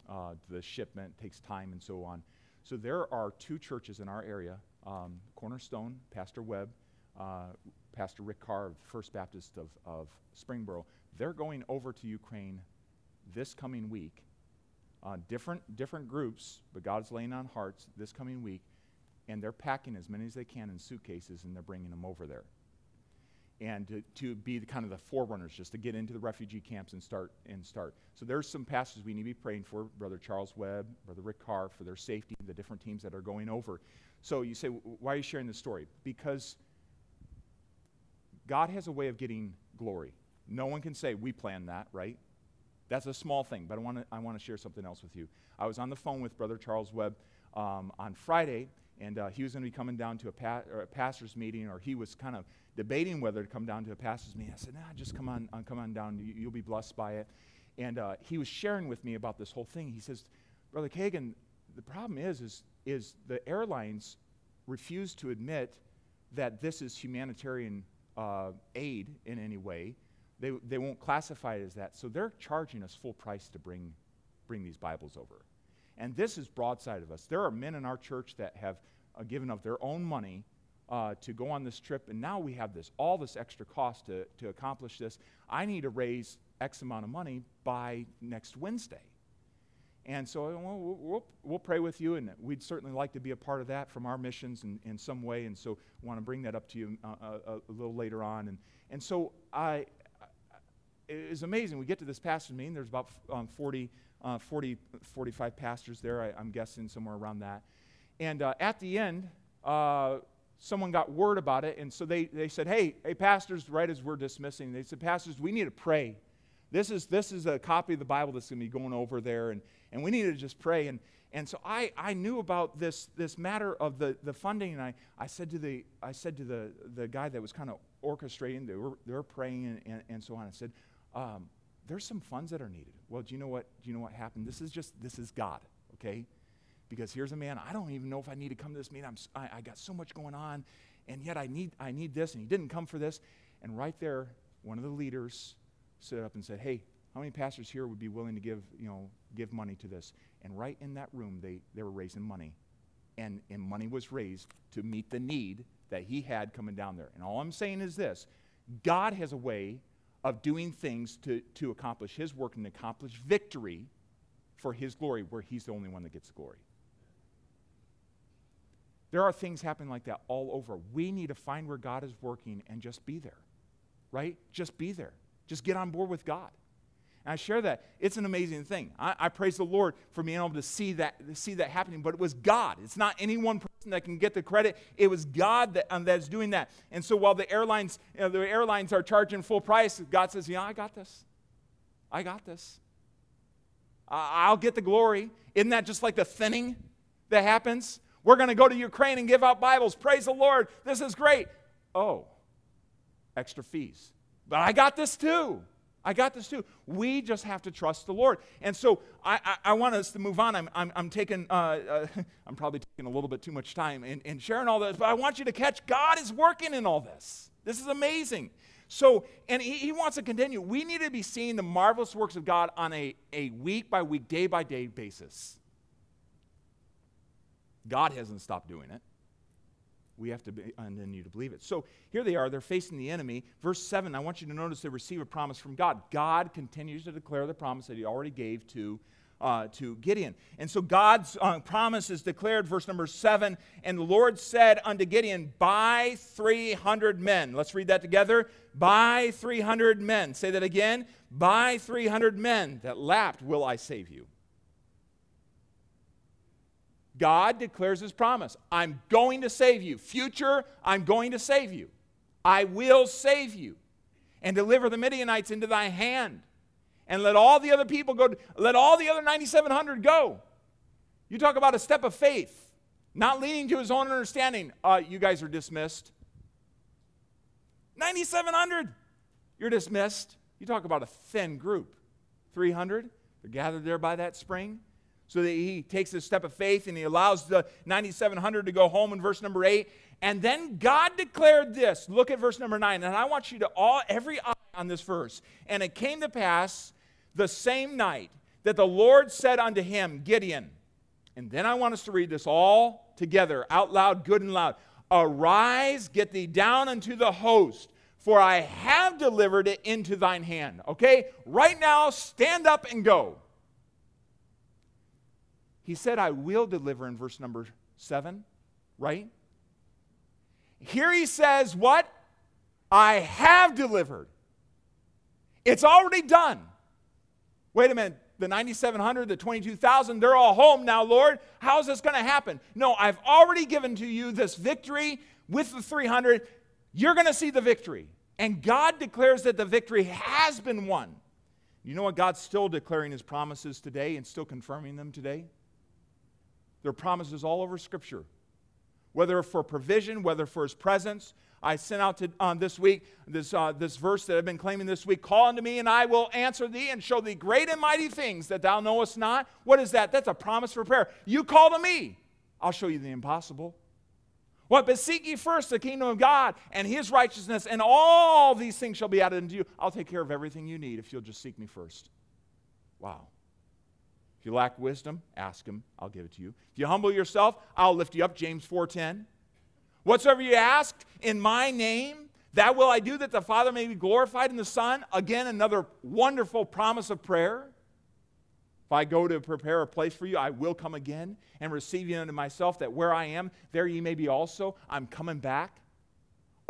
Uh, the shipment takes time and so on. So there are two churches in our area um, Cornerstone, Pastor Webb, uh, Pastor Rick Carr First Baptist of, of Springboro. They're going over to Ukraine this coming week different, different groups, but God's laying on hearts this coming week, and they're packing as many as they can in suitcases and they're bringing them over there. And to, to be the, kind of the forerunners, just to get into the refugee camps and start and start. So there's some pastors we need to be praying for, Brother Charles Webb, Brother Rick Carr, for their safety, the different teams that are going over. So you say, why are you sharing this story? Because God has a way of getting glory. No one can say, we planned that, right? That's a small thing, but I want to I wanna share something else with you. I was on the phone with Brother Charles Webb um, on Friday, and uh, he was going to be coming down to a, pa- a, pastor's meeting, or he was kind of debating whether to come down to a pastor's meeting. I said, nah, just come on, uh, come on down. You, will be blessed by it. And uh, he was sharing with me about this whole thing. He says, Brother Kagan, the problem is, is, is the airlines refuse to admit that this is humanitarian uh, aid in any way they, they won't classify it as that. So they're charging us full price to bring, bring these Bibles over. And this is broadside of us. There are men in our church that have uh, given of their own money uh, to go on this trip, and now we have this all this extra cost to, to accomplish this. I need to raise X amount of money by next Wednesday. And so well, we'll, pray with you, and we'd certainly like to be a part of that from our missions in, in some way. And so want to bring that up to you uh, a, uh, a, little later on. And, and so I, it was amazing. We get to this pastor meeting. There's about um, 40, uh, 40, 45 pastors there, I, am guessing somewhere around that. And uh, at the end, uh, someone got word about it. And so they, they said, hey, hey, pastors, right as we're dismissing, they said, pastors, we need to pray. This is, this is a copy of the Bible that's going to be going over there. And, and we need to just pray. And, and so I, I knew about this, this matter of the, the funding, and I, I said to, the, I said to the, the guy that was kind of orchestrating, they were, they were praying and, and, and so on. I said, um, there's some funds that are needed. Well, do you know what, do you know what happened? This is just, this is God, okay? Because here's a man, I don't even know if I need to come to this meeting. I'm, I, I got so much going on, and yet I need, I need this, and he didn't come for this. And right there, one of the leaders stood up and said, hey, how many pastors here would be willing to give, you know, give money to this? And right in that room, they, they were raising money. And, and money was raised to meet the need that he had coming down there. And all I'm saying is this God has a way of doing things to, to accomplish his work and accomplish victory for his glory, where he's the only one that gets glory. There are things happening like that all over. We need to find where God is working and just be there, right? Just be there. Just get on board with God. And I share that. It's an amazing thing. I, I, praise the Lord for being able to see that, to see that happening, but it was God. It's not any one person that can get the credit. It was God that, um, that's doing that. And so while the airlines, you know, the airlines are charging full price, God says, Yeah, I got this. I got this. I'll get the glory. Isn't that just like the thinning that happens? We're going to go to Ukraine and give out Bibles. Praise the Lord. This is great. Oh, extra fees. But I got this too. I got this too. We just have to trust the Lord. And so I, I, I want us to move on. I'm, I'm, I'm taking, uh, uh, I'm probably taking a little bit too much time in, in sharing all this, but I want you to catch God is working in all this. This is amazing. So, and he, he wants to continue. We need to be seeing the marvelous works of God on a, a week by week, day by day basis. God hasn't stopped doing it. We have to be, continue to believe it. So here they are. They're facing the enemy. Verse 7, I want you to notice they receive a promise from God. God continues to declare the promise that he already gave to, uh, to Gideon. And so God's uh, promise is declared, verse number 7. And the Lord said unto Gideon, By 300 men. Let's read that together. By 300 men. Say that again. By 300 men that lapped will I save you. God declares his promise I'm going to save you. Future, I'm going to save you. I will save you and deliver the Midianites into thy hand. And let all the other people go, let all the other 9,700 go. You talk about a step of faith, not leaning to his own understanding. Uh, you guys are dismissed. 9,700, you're dismissed. You talk about a thin group. 300, they're gathered there by that spring so that he takes a step of faith and he allows the 9,700 to go home in verse number 8. And then God declared this. Look at verse number 9. And I want you to all, every eye on this verse. And it came to pass the same night that the Lord said unto him, Gideon, and then I want us to read this all together, out loud, good and loud. Arise, get thee down unto the host, for I have delivered it into thine hand. Okay? Right now, stand up and go. He said, I will deliver in verse number seven, right? Here he says, What? I have delivered. It's already done. Wait a minute. The 9,700, the 22,000, they're all home now, Lord. How's this going to happen? No, I've already given to you this victory with the 300. You're going to see the victory. And God declares that the victory has been won. You know what? God's still declaring his promises today and still confirming them today? There are promises all over Scripture, whether for provision, whether for His presence. I sent out to, on this week this, uh, this verse that I've been claiming this week Call unto me, and I will answer thee and show thee great and mighty things that thou knowest not. What is that? That's a promise for prayer. You call to me, I'll show you the impossible. What? But seek ye first the kingdom of God and his righteousness, and all these things shall be added unto you. I'll take care of everything you need if you'll just seek me first. Wow. If you lack wisdom, ask him, I'll give it to you. If you humble yourself, I'll lift you up, James 4:10. Whatsoever you ask in my name, that will I do that the Father may be glorified in the Son. Again, another wonderful promise of prayer. If I go to prepare a place for you, I will come again and receive you unto myself, that where I am, there ye may be also. I'm coming back.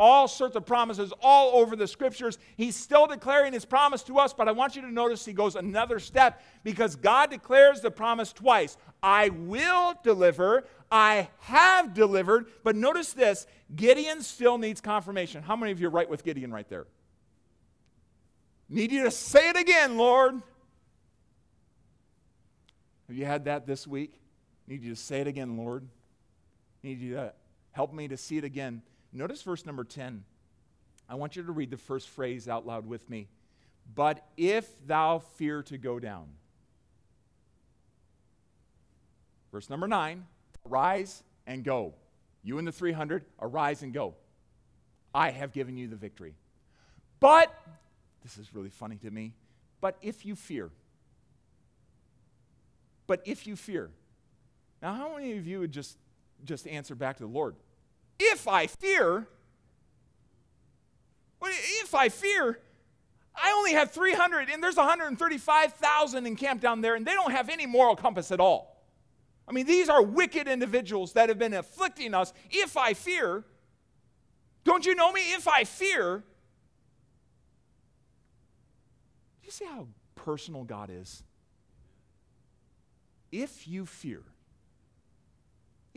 All sorts of promises all over the scriptures. He's still declaring his promise to us, but I want you to notice he goes another step because God declares the promise twice I will deliver, I have delivered. But notice this Gideon still needs confirmation. How many of you are right with Gideon right there? Need you to say it again, Lord. Have you had that this week? Need you to say it again, Lord. Need you to help me to see it again. Notice verse number 10. I want you to read the first phrase out loud with me. But if thou fear to go down. Verse number 9 Arise and go. You and the 300, arise and go. I have given you the victory. But, this is really funny to me, but if you fear, but if you fear. Now, how many of you would just, just answer back to the Lord? If I fear, if I fear, I only have 300 and there's 135,000 encamped down there and they don't have any moral compass at all. I mean, these are wicked individuals that have been afflicting us. If I fear, don't you know me? If I fear, do you see how personal God is? If you fear,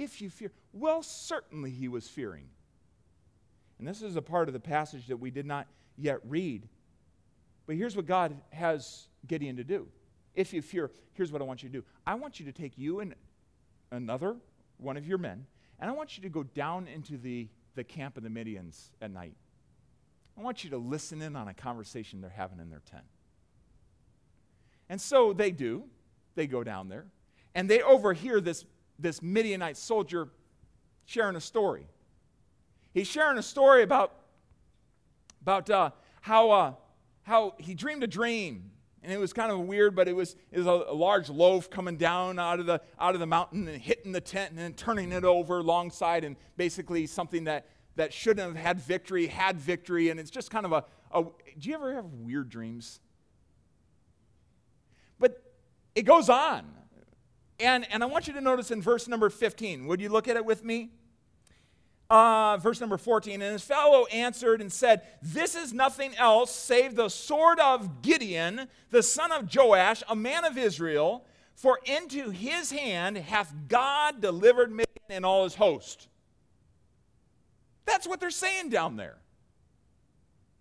if you fear, well, certainly he was fearing. And this is a part of the passage that we did not yet read. But here's what God has Gideon to do. If you fear, here's what I want you to do I want you to take you and another one of your men, and I want you to go down into the, the camp of the Midians at night. I want you to listen in on a conversation they're having in their tent. And so they do. They go down there and they overhear this, this Midianite soldier sharing a story. He's sharing a story about, about uh, how, uh, how he dreamed a dream. And it was kind of weird, but it was, it was a, a, large loaf coming down out of, the, out of the mountain and hitting the tent and then turning it over alongside, and basically something that, that shouldn't have had victory had victory. And it's just kind of a, a do you ever have weird dreams? But it goes on. And, and I want you to notice in verse number 15, would you look at it with me? Uh, verse number 14, and his fellow answered and said, This is nothing else save the sword of Gideon, the son of Joash, a man of Israel, for into his hand hath God delivered Midian and all his host. That's what they're saying down there.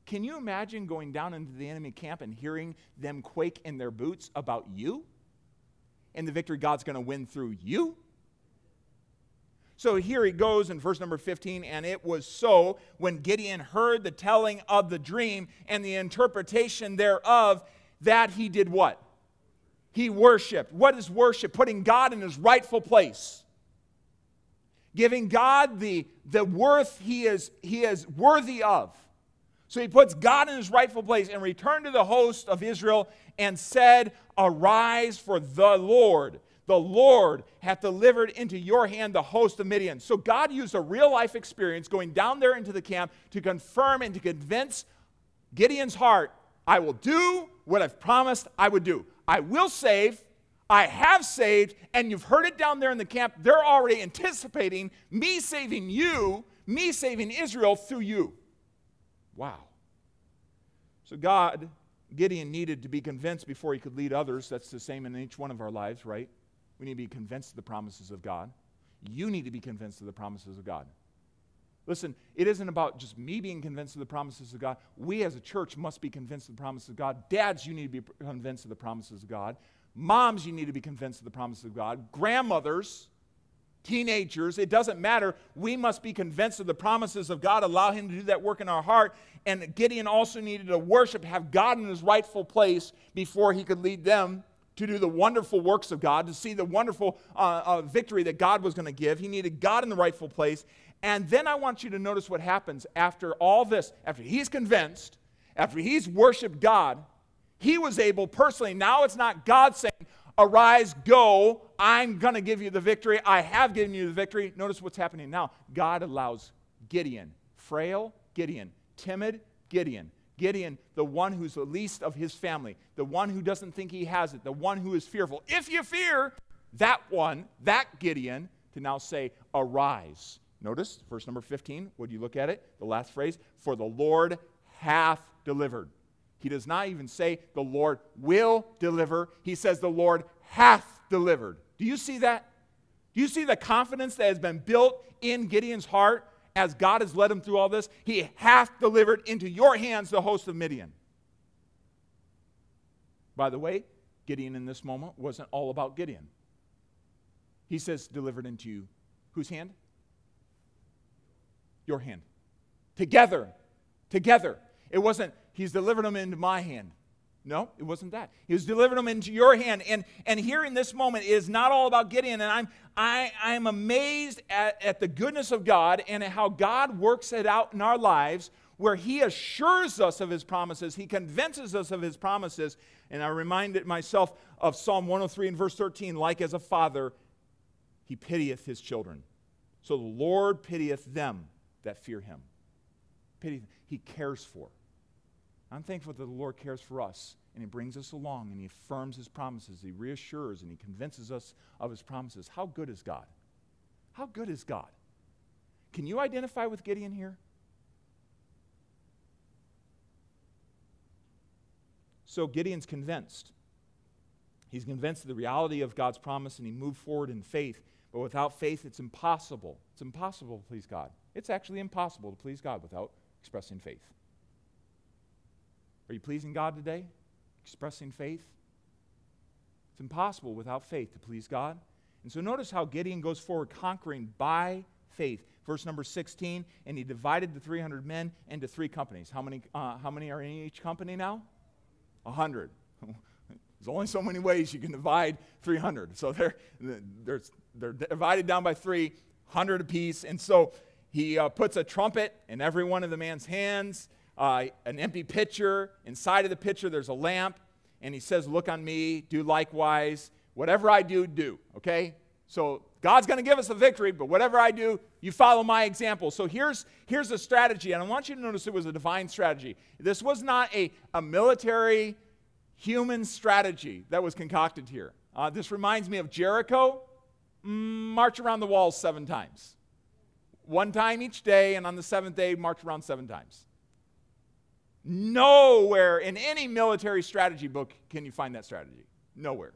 Can you imagine going down into the enemy camp and hearing them quake in their boots about you? And the victory God's going to win through you. So here he goes in verse number 15, and it was so when Gideon heard the telling of the dream and the interpretation thereof that he did what? He worshiped. What is worship? Putting God in his rightful place. Giving God the, the worth he is, he is worthy of. So he puts God in his rightful place and returned to the host of Israel and said, Arise for the Lord. The Lord hath delivered into your hand the host of Midian. So God used a real life experience going down there into the camp to confirm and to convince Gideon's heart I will do what I've promised I would do. I will save. I have saved, and you've heard it down there in the camp. They're already anticipating me saving you, me saving Israel through you. Wow. So God, Gideon needed to be convinced before he could lead others. That's the same in each one of our lives, right? We need to be convinced of the promises of God. You need to be convinced of the promises of God. Listen, it isn't about just me being convinced of the promises of God. We as a church must be convinced of the promises of God. Dads, you need to be convinced of the promises of God. Moms, you need to be convinced of the promises of God. Grandmothers, teenagers, it doesn't matter. We must be convinced of the promises of God, allow Him to do that work in our heart. And Gideon also needed to worship, have God in His rightful place before he could lead them to do the wonderful works of God, to see the wonderful uh, uh, victory that God was going to give. He needed God in the rightful place. And then I want you to notice what happens after all this, after he's convinced, after he's worshiped God, he was able personally, now it's not God saying, Arise, go, I'm going to give you the victory. I have given you the victory. Notice what's happening now. God allows Gideon, frail Gideon, timid Gideon, Gideon, the one who's the least of his family, the one who doesn't think he has it, the one who is fearful. If you fear, that one, that Gideon, to now say, Arise. Notice, verse number 15, would you look at it? The last phrase, For the Lord hath delivered. He does not even say, The Lord will deliver. He says, The Lord hath delivered. Do you see that? Do you see the confidence that has been built in Gideon's heart as God has led him through all this? He hath delivered into your hands the host of Midian. By the way, Gideon in this moment wasn't all about Gideon. He says, delivered into you. Whose hand? Your hand. Together. Together. It wasn't, he's delivered them into my hand. No, it wasn't that. He was delivering them into your hand. And, and here in this moment is not all about Gideon. And I'm, I, I'm amazed at, at the goodness of God and how God works it out in our lives where He assures us of His promises. He convinces us of His promises. And I reminded myself of Psalm 103 and verse 13 like as a father, He pitieth His children. So the Lord pitieth them that fear Him. Pity, he cares for. I'm thankful that the Lord cares for us and He brings us along and He affirms His promises. He reassures and He convinces us of His promises. How good is God? How good is God? Can you identify with Gideon here? So Gideon's convinced. He's convinced of the reality of God's promise and he moved forward in faith. But without faith, it's impossible. It's impossible to please God. It's actually impossible to please God without expressing faith. Are you pleasing God today? Expressing faith? It's impossible without faith to please God. And so notice how Gideon goes forward conquering by faith. Verse number 16, and he divided the 300 men into three companies. How many, uh, how many are in each company now? 100. There's only so many ways you can divide 300. So they're, they're, they're divided down by 300 apiece. And so he uh, puts a trumpet in every one of the man's hands uh, an empty pitcher. Inside of the pitcher, there's a lamp. And he says, Look on me, do likewise. Whatever I do, do. Okay? So God's going to give us the victory, but whatever I do, you follow my example. So here's, here's a strategy, and I want you to notice it was a divine strategy. This was not a, a military human strategy that was concocted here. Uh, this reminds me of Jericho. Mm, march around the walls seven times. One time each day, and on the seventh day, march around seven times. Nowhere in any military strategy book can you find that strategy. Nowhere.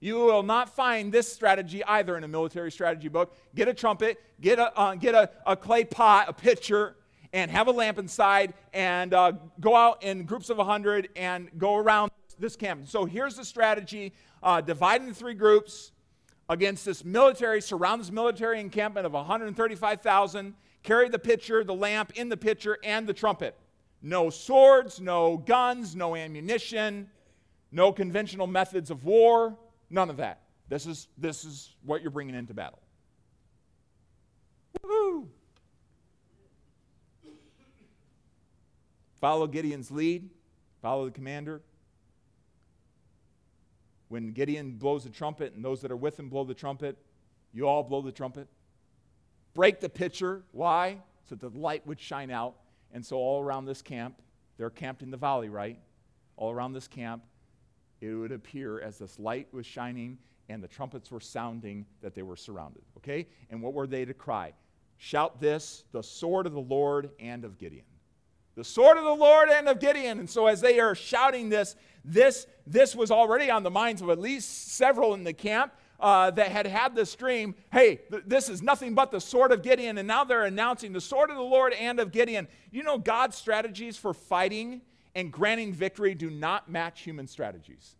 You will not find this strategy either in a military strategy book. Get a trumpet, get a, uh, get a, a, clay pot, a pitcher, and have a lamp inside, and uh, go out in groups of 100 and go around this camp. So here's the strategy uh, divide into three groups against this military, surround this military encampment of 135,000, carry the pitcher, the lamp in the pitcher, and the trumpet. No swords, no guns, no ammunition, no conventional methods of war, none of that. This is, this is what you're bringing into battle. Follow Gideon's lead, follow the commander. When Gideon blows the trumpet and those that are with him blow the trumpet, you all blow the trumpet. Break the pitcher. Why? So that the light would shine out and so, all around this camp, they're camped in the valley, right? All around this camp, it would appear as this light was shining and the trumpets were sounding that they were surrounded, okay? And what were they to cry? Shout this, the sword of the Lord and of Gideon. The sword of the Lord and of Gideon. And so, as they are shouting this, this, this was already on the minds of at least several in the camp uh, that had had this dream hey, th- this is nothing but the sword of Gideon. And now they're announcing the sword of the Lord and of Gideon. You know, God's strategies for fighting and granting victory do not match human strategies.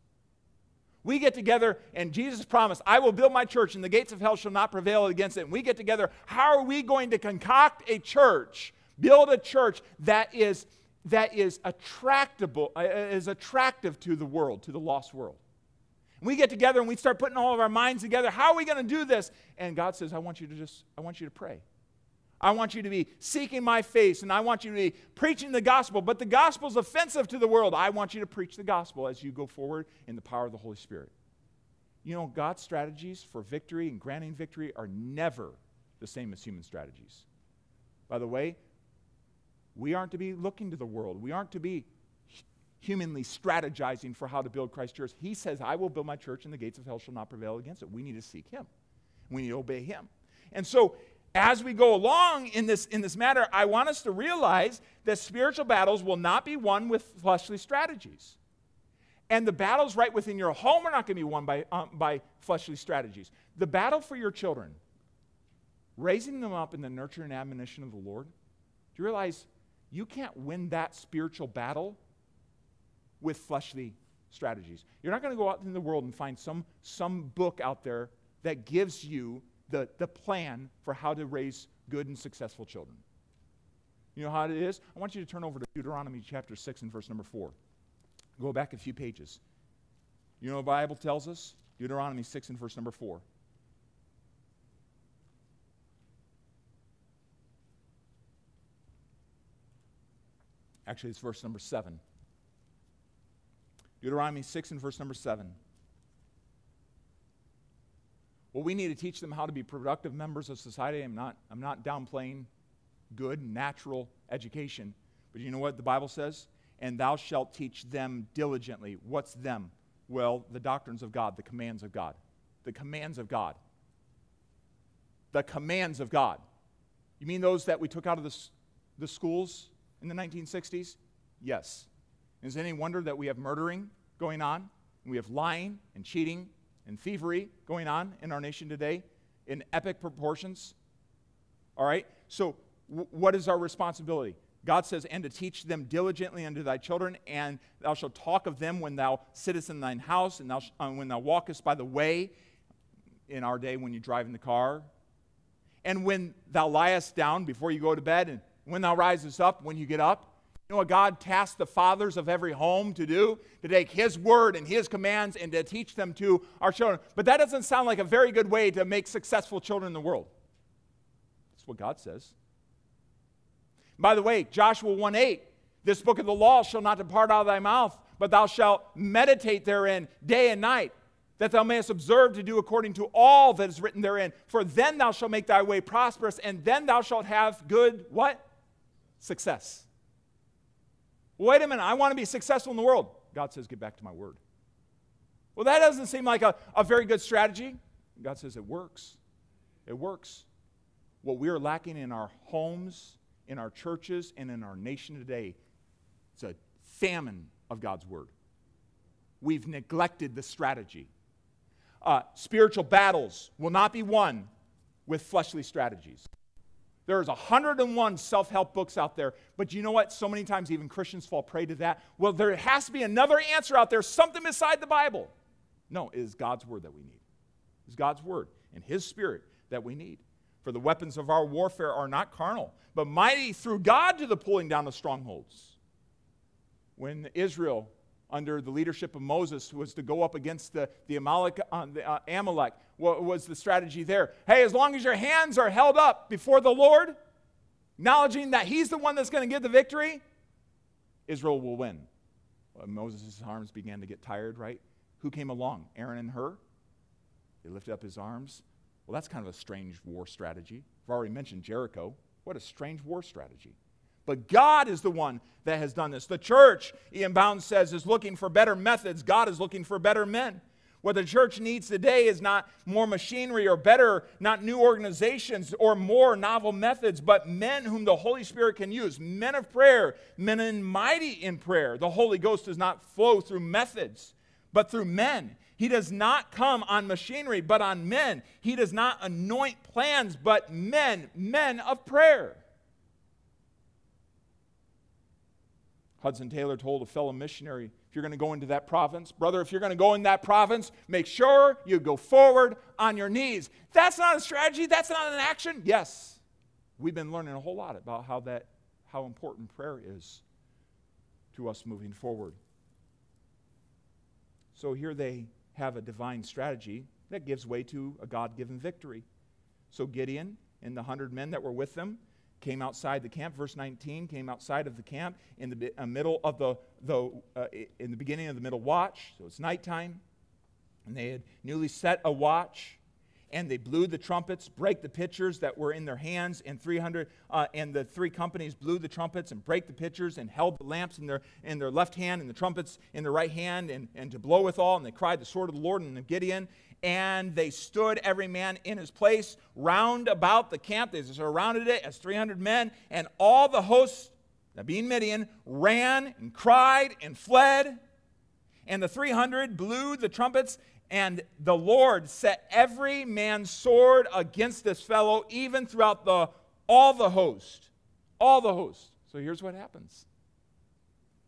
We get together, and Jesus promised, I will build my church, and the gates of hell shall not prevail against it. And we get together, how are we going to concoct a church, build a church that is, that is attractable, uh, is attractive to the world, to the lost world? We get together and we start putting all of our minds together. How are we going to do this? And God says, I want you to just, I want you to pray. I want you to be seeking my face and I want you to be preaching the gospel. But the gospel is offensive to the world. I want you to preach the gospel as you go forward in the power of the Holy Spirit. You know, God's strategies for victory and granting victory are never the same as human strategies. By the way, We aren't to be looking to the world. We aren't to be humanly strategizing for how to build Christ's church. He says, I will build my church and the gates of hell shall not prevail against it. We need to seek him. We need to obey him. And so as we go along in this, in this matter, I want us to realize that spiritual battles will not be won with fleshly strategies. And the battles right within your home are not going to be won by, um, by fleshly strategies. The battle for your children, raising them up in the nurture and admonition of the Lord, do you realize you can't win that spiritual battle with fleshly strategies? You're not going to go out in the world and find some, some book out there that gives you the, the plan for how to raise good and successful children. You know how it is? I want you to turn over to Deuteronomy chapter 6 and verse number 4. Go back a few pages. You know the Bible tells us? Deuteronomy 6 and verse number 4. Actually, it's verse number 7. Deuteronomy 6 and verse number 7. Well, we need to teach them how to be productive members of society. I'm not, I'm not downplaying good, natural education. But you know what the Bible says? And thou shalt teach them diligently. What's them? Well, the doctrines of God, the commands of God. The commands of God. The commands of God. You mean those that we took out of the, the schools in the 1960s? Yes. Is it any wonder that we have murdering going on? We have lying and cheating and thievery going on in our nation today in epic proportions. All right? So, w- what is our responsibility? God says, and to teach them diligently unto thy children, and thou shalt talk of them when thou sittest in thine house, and thou sh- uh, when thou walkest by the way, in our day when you drive in the car, and when thou liest down before you go to bed, and when thou risest up, when you get up. You know what God tasked the fathers of every home to do? To take His word and His commands and to teach them to our children. But that doesn't sound like a very good way to make successful children in the world. That's what God says. By the way, Joshua 1 8, this book of the law shall not depart out of thy mouth, but thou shalt meditate therein day and night, that thou mayest observe to do according to all that is written therein. For then thou shalt make thy way prosperous, and then thou shalt have good what? Success. Wait a minute, I want to be successful in the world. God says, Get back to my word. Well, that doesn't seem like a, a very good strategy. God says, It works. It works. What we are lacking in our homes, in our churches, and in our nation today it's a famine of God's word. We've neglected the strategy. Uh, spiritual battles will not be won with fleshly strategies. There's 101 self help books out there, but you know what? So many times even Christians fall prey to that. Well, there has to be another answer out there, something beside the Bible. No, it is God's word that we need. It's God's word and His Spirit that we need. For the weapons of our warfare are not carnal, but mighty through God to the pulling down of strongholds. When Israel under the leadership of Moses was to go up against the, the, Amalek, uh, the uh, Amalek. What was the strategy there? Hey, as long as your hands are held up before the Lord, acknowledging that He's the one that's going to give the victory, Israel will win. Well, Moses' arms began to get tired, right? Who came along? Aaron and Hur? He lifted up his arms. Well, that's kind of a strange war strategy. I've already mentioned Jericho. What a strange war strategy. But God is the one that has done this. The church, Ian Bounds says, is looking for better methods. God is looking for better men. What the church needs today is not more machinery or better, not new organizations or more novel methods, but men whom the Holy Spirit can use. Men of prayer, men in mighty in prayer. The Holy Ghost does not flow through methods, but through men. He does not come on machinery, but on men. He does not anoint plans, but men, men of prayer. Hudson Taylor told a fellow missionary, if you're going to go into that province, brother, if you're going to go in that province, make sure you go forward on your knees. That's not a strategy, that's not an action. Yes. We've been learning a whole lot about how that how important prayer is to us moving forward. So here they have a divine strategy that gives way to a God-given victory. So Gideon and the 100 men that were with them came outside the camp verse 19 came outside of the camp in the uh, middle of the, the uh, in the beginning of the middle watch so it's nighttime and they had newly set a watch and they blew the trumpets, break the pitchers that were in their hands, and 300 uh, and the three companies blew the trumpets and break the pitchers and held the lamps in their in their left hand and the trumpets in their right hand and, and to blow withal, and they cried the sword of the Lord and of Gideon. And they stood every man in his place round about the camp. They surrounded it as 300 men, and all the hosts, being Midian, ran and cried and fled. And the 300 blew the trumpets and the Lord set every man's sword against this fellow, even throughout the, all the host. All the host. So here's what happens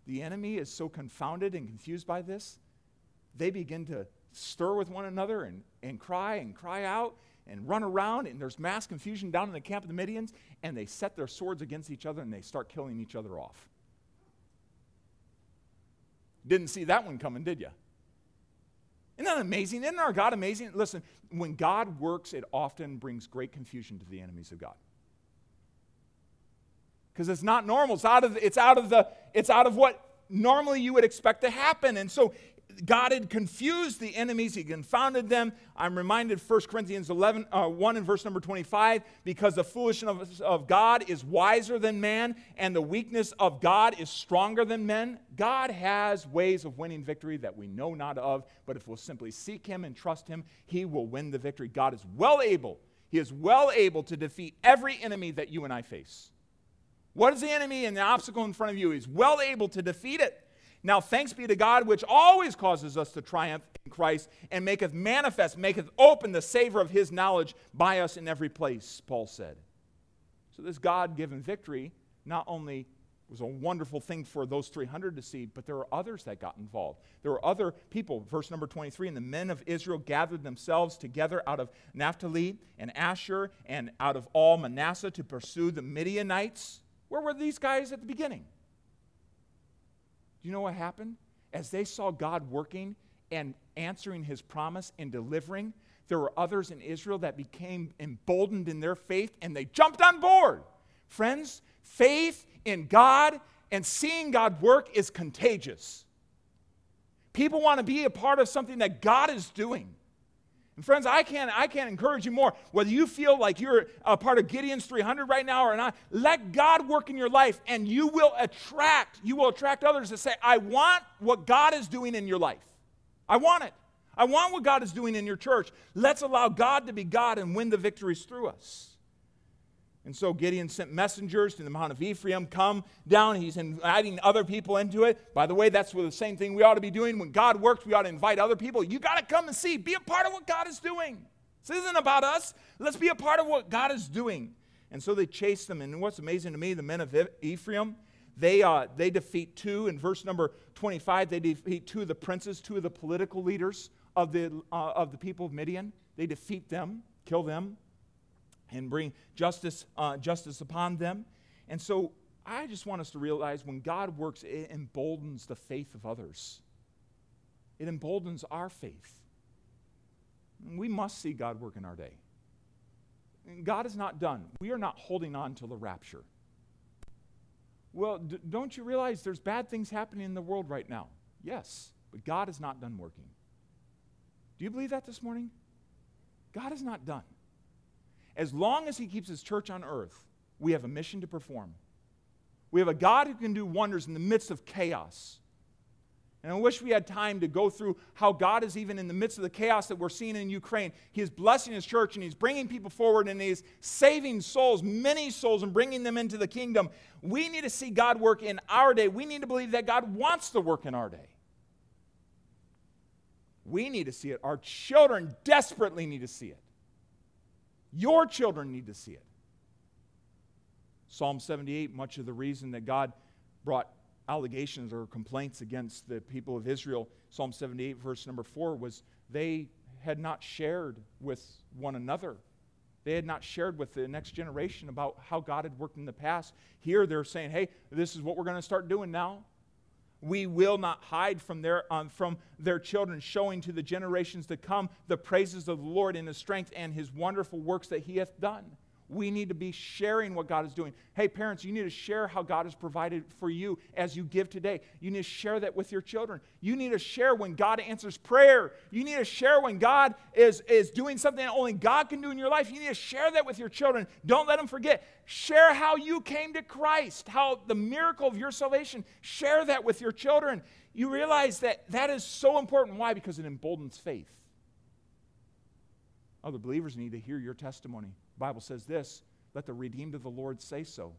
the enemy is so confounded and confused by this, they begin to stir with one another and, and cry and cry out and run around, and there's mass confusion down in the camp of the Midians, and they set their swords against each other and they start killing each other off. Didn't see that one coming, did you? Isn't that amazing? Isn't our God amazing? Listen, when God works, it often brings great confusion to the enemies of God. Because it's not normal. It's out of it's out of the it's out of what normally you would expect to happen. And so God had confused the enemies, He confounded them. I'm reminded 1 Corinthians 11, uh, 1 and verse number 25, because the foolishness of God is wiser than man, and the weakness of God is stronger than men. God has ways of winning victory that we know not of, but if we'll simply seek Him and trust Him, He will win the victory. God is well able, He is well able to defeat every enemy that you and I face. What is the enemy and the obstacle in front of you? He's well able to defeat it. Now, thanks be to God, which always causes us to triumph in Christ and maketh manifest, maketh open the savor of his knowledge by us in every place, Paul said. So, this God given victory not only was a wonderful thing for those 300 to see, but there were others that got involved. There were other people. Verse number 23 And the men of Israel gathered themselves together out of Naphtali and Asher and out of all Manasseh to pursue the Midianites. Where were these guys at the beginning? You know what happened? As they saw God working and answering his promise and delivering, there were others in Israel that became emboldened in their faith and they jumped on board. Friends, faith in God and seeing God work is contagious. People want to be a part of something that God is doing. And friends, I can't, I can't encourage you more. Whether you feel like you're a part of Gideon's 300 right now or not, let God work in your life and you will attract, you will attract others to say, I want what God is doing in your life. I want it. I want what God is doing in your church. Let's allow God to be God and win the victories through us. And so Gideon sent messengers to the Mount of Ephraim, come down. He's inviting other people into it. By the way, that's the same thing we ought to be doing. When God works, we ought to invite other people. You got to come and see. Be a part of what God is doing. This isn't about us. Let's be a part of what God is doing. And so they chase them. And what's amazing to me, the men of Ephraim, they, uh, they defeat two. In verse number 25, they defeat two of the princes, two of the political leaders of the, uh, of the people of Midian. They defeat them, kill them and bring justice, uh, justice upon them. And so I just want us to realize when God works, it emboldens the faith of others, it emboldens our faith. We must see God work in our day. God is not done. We are not holding on till the rapture. Well, d- don't you realize there's bad things happening in the world right now? Yes, but God is not done working. Do you believe that this morning? God is not done. As long as He keeps His church on earth, we have a mission to perform. We have a God who can do wonders in the midst of chaos. And I wish we had time to go through how God is even in the midst of the chaos that we're seeing in Ukraine. He is blessing His church and He's bringing people forward and He's saving souls, many souls, and bringing them into the kingdom. We need to see God work in our day. We need to believe that God wants to work in our day. We need to see it. Our children desperately need to see it. Your children need to see it. Psalm 78, much of the reason that God brought allegations or complaints against the people of Israel, Psalm 78, verse number 4, was they had not shared with one another. They had not shared with the next generation about how God had worked in the past. Here they're saying, hey, this is what we're going to start doing now we will not hide from their, um, from their children, showing to the generations to come the praises of the Lord in his strength and his wonderful works that he hath done. We need to be sharing what God is doing. Hey, parents, you need to share how God has provided for you as you give today. You need to share that with your children. You need to share when God answers prayer. You need to share when God is, is doing something that only God can do in your life. You need to share that with your children. Don't let them forget. Share how you came to Christ, how the miracle of your salvation. Share that with your children. You realize that that is so important. Why? Because it emboldens faith. Other believers need to hear your testimony. The Bible says this let the redeemed of the Lord say so.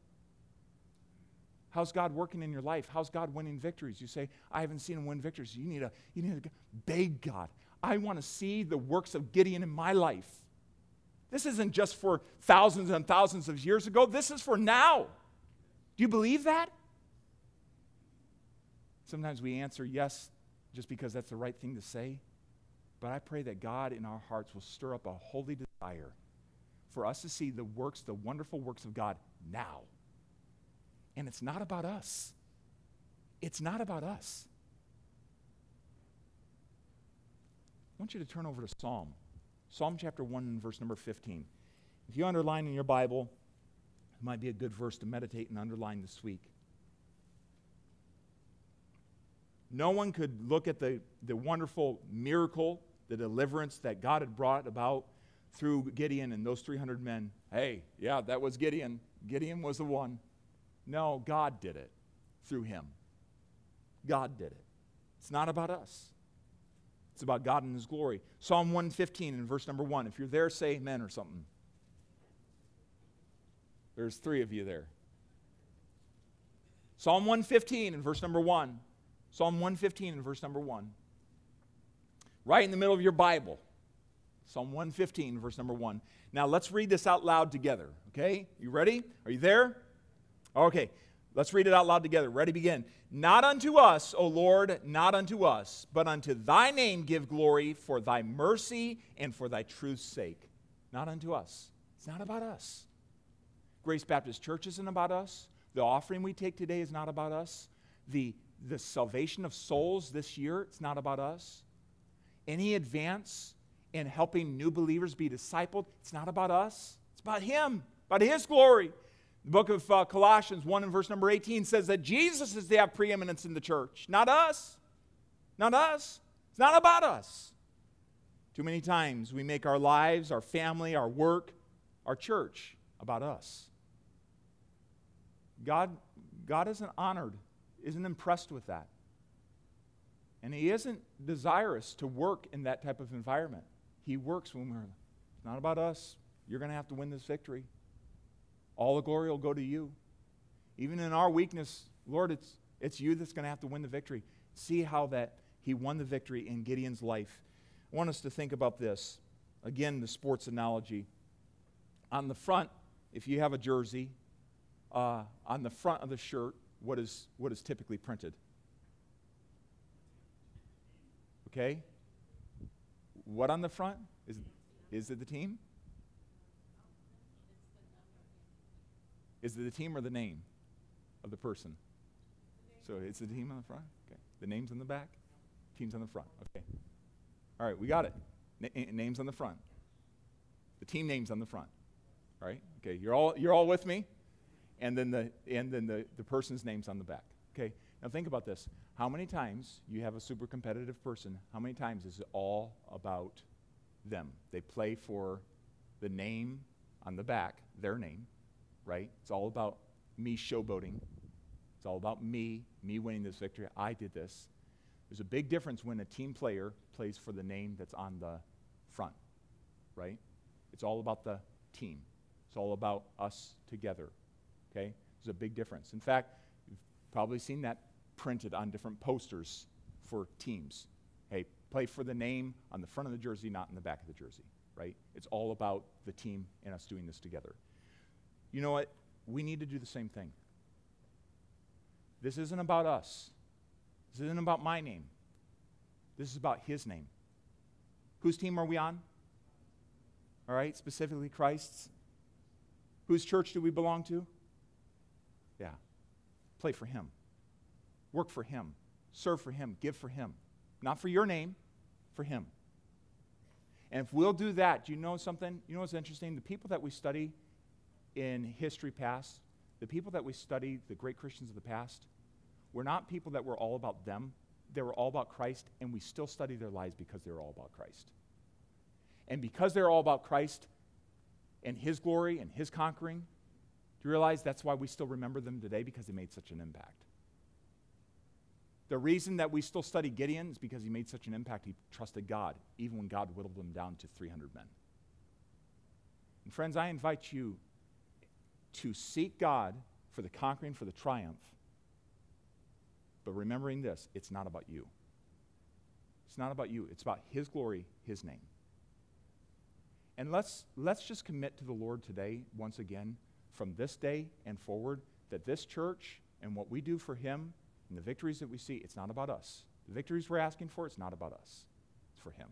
How's God working in your life? How's God winning victories? You say, I haven't seen him win victories. You need to, you need to beg God. I want to see the works of Gideon in my life. This isn't just for thousands and thousands of years ago, this is for now. Do you believe that? Sometimes we answer yes just because that's the right thing to say. But I pray that God in our hearts will stir up a holy desire for us to see the works, the wonderful works of God now. And it's not about us. It's not about us. I want you to turn over to Psalm. Psalm chapter 1 verse number 15. If you underline in your Bible, it might be a good verse to meditate and underline this week. No one could look at the, the wonderful miracle, the deliverance that God had brought about through Gideon and those 300 men. Hey, yeah, that was Gideon. Gideon was the one. No, God did it through him. God did it. It's not about us. It's about God and His glory. Psalm 115 and verse number 1. If you're there, say amen or something. There's three of you there. Psalm 115 and verse number 1. Psalm 115 and verse number 1. Right in the middle of your Bible. Psalm 115, verse number 1. Now let's read this out loud together, okay? You ready? Are you there? Okay, let's read it out loud together. Ready, begin. Not unto us, O Lord, not unto us, but unto thy name give glory for thy mercy and for thy truth's sake. Not unto us. It's not about us. Grace Baptist Church isn't about us. The offering we take today is not about us. The the salvation of souls this year, it's not about us. Any advance in helping new believers be discipled, it's not about us. It's about Him, about His glory. The book of uh, Colossians 1 and verse number 18 says that Jesus is to have preeminence in the church, not us. Not us. It's not about us. Too many times we make our lives, our family, our work, our church about us. God, God isn't honored isn't impressed with that. And he isn't desirous to work in that type of environment. He works when we're, it's not about us. You're going to have to win this victory. All the glory will go to you. Even in our weakness, Lord, it's, it's you that's going to have to win the victory. See how that he won the victory in Gideon's life. I want us to think about this. Again, the sports analogy. On the front, if you have a jersey, uh, on the front of the shirt, what is, what is typically printed. Okay? What on the front? Is, is it the team? Is it the team or the name of the person? So it's the team on the front? Okay. The name's on the back? Team's on the front. Okay. All right, we got it. N- eh, name's on the front. The team name's on the front. All right? Okay, you're all, you're all with me? and then the and then the, the person's name's on the back. Okay? Now think about this. How many times you have a super competitive person, how many times is it all about them? They play for the name on the back, their name, right? It's all about me showboating. It's all about me, me winning this victory. I did this. There's a big difference when a team player plays for the name that's on the front, right? It's all about the team. It's all about us together. Okay? There's a big difference. In fact, you've probably seen that printed on different posters for teams. Hey, play for the name on the front of the jersey, not in the back of the jersey, right? It's all about the team and us doing this together. You know what? We need to do the same thing. This isn't about us. This isn't about my name. This is about his name. Whose team are we on? All right, specifically Christ's. Whose church do we belong to? Yeah. Play for Him. Work for Him. Serve for Him. Give for Him. Not for your name, for Him. And if we'll do that, do you know something? You know what's interesting? The people that we study in history past, the people that we study, the great Christians of the past, were not people that were all about them. They were all about Christ, and we still study their lives because they were all about Christ. And because they're all about Christ and His glory and His conquering, do you realize that's why we still remember them today? Because they made such an impact. The reason that we still study Gideon is because he made such an impact. He trusted God, even when God whittled him down to 300 men. And friends, I invite you to seek God for the conquering, for the triumph. But remembering this, it's not about you. It's not about you. It's about His glory, His name. And let's, let's just commit to the Lord today, once again, from this day and forward, that this church and what we do for Him and the victories that we see, it's not about us. The victories we're asking for, it's not about us, it's for Him.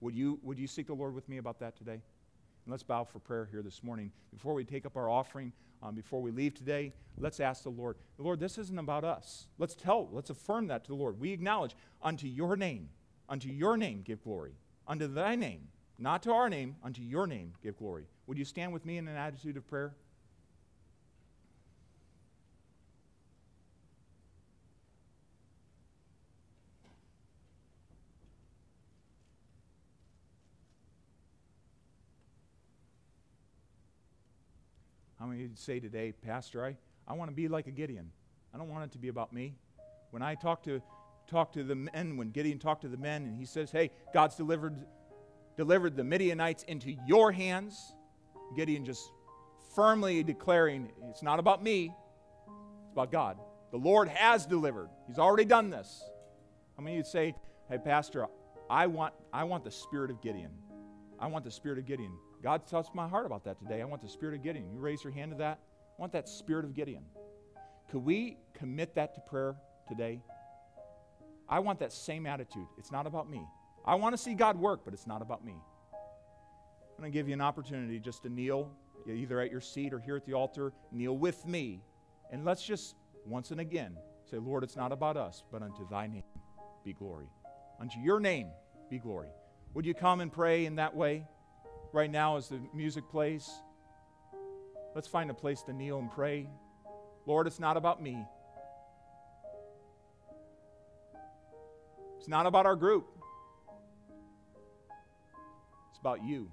Would you, would you seek the Lord with me about that today? And let's bow for prayer here this morning. Before we take up our offering, um, before we leave today, let's ask the Lord, Lord, this isn't about us. Let's tell, let's affirm that to the Lord. We acknowledge, unto your name, unto your name give glory. Unto thy name, not to our name, unto your name give glory. Would you stand with me in an attitude of prayer? How you'd say today, Pastor, I, I want to be like a Gideon. I don't want it to be about me. When I talk to talk to the men, when Gideon talked to the men and he says, Hey, God's delivered delivered the Midianites into your hands, Gideon just firmly declaring, It's not about me, it's about God. The Lord has delivered. He's already done this. How many would say, Hey, Pastor, I want, I want the spirit of Gideon. I want the spirit of Gideon. God touched my heart about that today. I want the spirit of Gideon. You raise your hand to that. I want that spirit of Gideon. Could we commit that to prayer today? I want that same attitude. It's not about me. I want to see God work, but it's not about me. I'm going to give you an opportunity just to kneel, either at your seat or here at the altar. Kneel with me. And let's just, once and again, say, Lord, it's not about us, but unto thy name be glory. Unto your name be glory. Would you come and pray in that way? Right now as the music plays. Let's find a place to kneel and pray. Lord, it's not about me. It's not about our group. It's about you.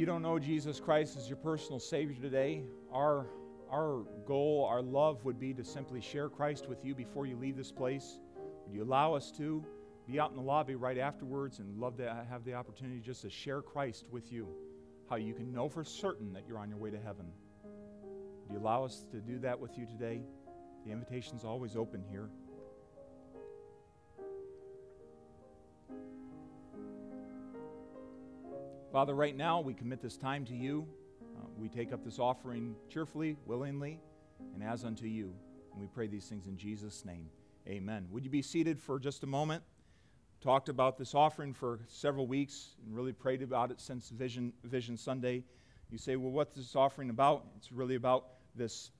You don't know Jesus Christ as your personal Savior today, our, our goal, our love would be to simply share Christ with you before you leave this place. Would you allow us to be out in the lobby right afterwards and love to have the opportunity just to share Christ with you? How you can know for certain that you're on your way to heaven. Would you allow us to do that with you today? The invitation's always open here. Father, right now we commit this time to you. Uh, we take up this offering cheerfully, willingly, and as unto you. And we pray these things in Jesus' name. Amen. Would you be seated for just a moment? Talked about this offering for several weeks and really prayed about it since Vision, Vision Sunday. You say, well, what's this offering about? It's really about this,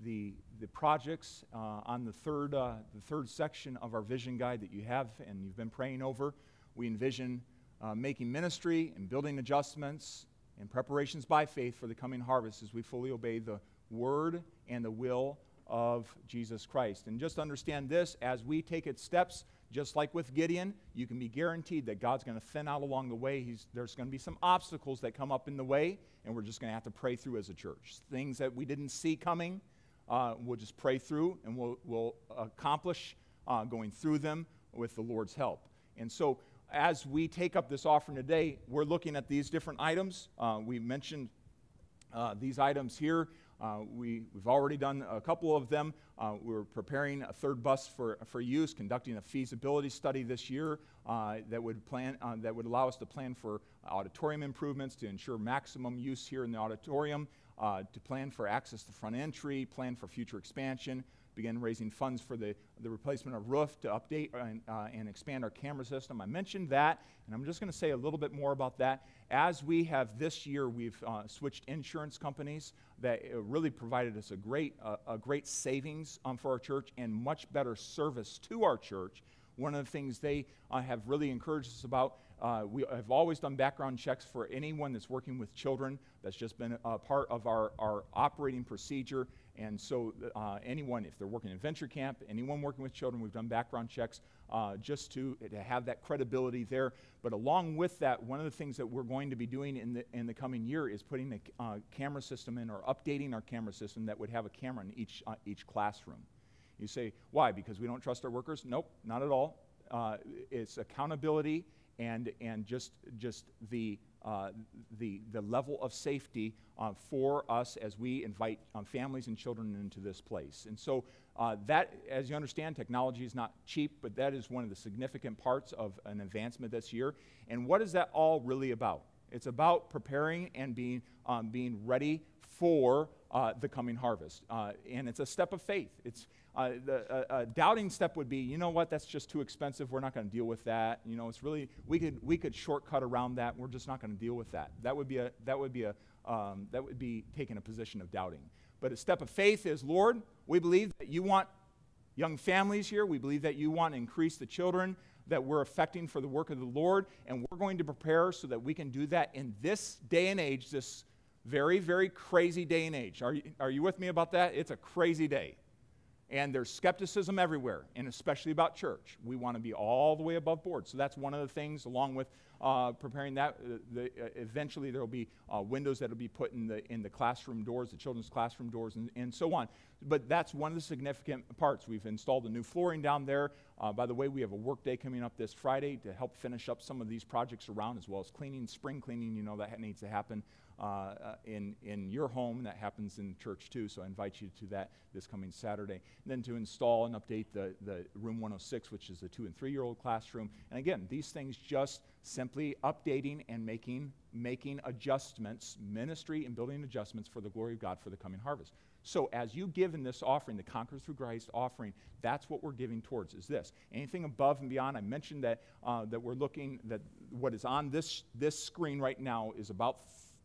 the, the projects uh, on the third, uh, the third section of our vision guide that you have and you've been praying over. We envision uh, making ministry and building adjustments and preparations by faith for the coming harvest as we fully obey the word and the will of Jesus Christ. And just understand this as we take its steps, just like with Gideon, you can be guaranteed that God's going to thin out along the way. He's, there's going to be some obstacles that come up in the way, and we're just going to have to pray through as a church. Things that we didn't see coming, uh, we'll just pray through, and we'll, we'll accomplish uh, going through them with the Lord's help. And so, as we take up this offering today, we're looking at these different items. Uh, we mentioned uh, these items here. Uh, we, we've already done a couple of them. Uh, we're preparing a third bus for, for use, conducting a feasibility study this year uh, that, would plan, uh, that would allow us to plan for auditorium improvements to ensure maximum use here in the auditorium, to plan for access to front entry, plan for future expansion, begin raising funds for the, the replacement of roof to update and, uh, and expand our camera system. I mentioned that, and I'm just going to say a little bit more about that. As we have this year, we've uh, switched insurance companies that uh, really provided us a great, uh, a great savings um, for our church and much better service to our church. One of the things they uh, have really encouraged us about uh, we have always done background checks for anyone that's working with children. That's just been a part of our, our operating procedure. And so, uh, anyone, if they're working in venture camp, anyone working with children, we've done background checks uh, just to, to have that credibility there. But along with that, one of the things that we're going to be doing in the, in the coming year is putting a uh, camera system in or updating our camera system that would have a camera in each, uh, each classroom. You say, why? Because we don't trust our workers? Nope, not at all. Uh, it's accountability and, and just, just the uh, the, the level of safety uh, for us as we invite um, families and children into this place. And so, uh, that, as you understand, technology is not cheap, but that is one of the significant parts of an advancement this year. And what is that all really about? It's about preparing and being, um, being ready for uh, the coming harvest. Uh, and it's a step of faith. It's, uh, the uh, doubting step would be, you know what, that's just too expensive. We're not going to deal with that. You know, it's really we could we could shortcut around that. We're just not going to deal with that. That would be a that would be a um, that would be taking a position of doubting. But a step of faith is, Lord, we believe that you want young families here. We believe that you want to increase the children that we're affecting for the work of the Lord, and we're going to prepare so that we can do that in this day and age, this very, very crazy day and age. Are you, are you with me about that? It's a crazy day. And there's skepticism everywhere, and especially about church. We want to be all the way above board. So that's one of the things, along with uh, preparing that. Uh, the, uh, eventually, there will be uh, windows that will be put in the, in the classroom doors, the children's classroom doors, and, and so on. But that's one of the significant parts. We've installed a new flooring down there. Uh, by the way, we have a work day coming up this Friday to help finish up some of these projects around, as well as cleaning, spring cleaning. You know that needs to happen uh, in, in your home. That happens in church too, so I invite you to that this coming Saturday. And then to install and update the, the room 106, which is the two and three year old classroom. And again, these things just simply updating and making, making adjustments, ministry and building adjustments for the glory of God for the coming harvest. So as you give in this offering, the Conquer Through Christ offering, that's what we're giving towards, is this. Anything above and beyond, I mentioned that, uh, that we're looking, that what is on this, this screen right now is about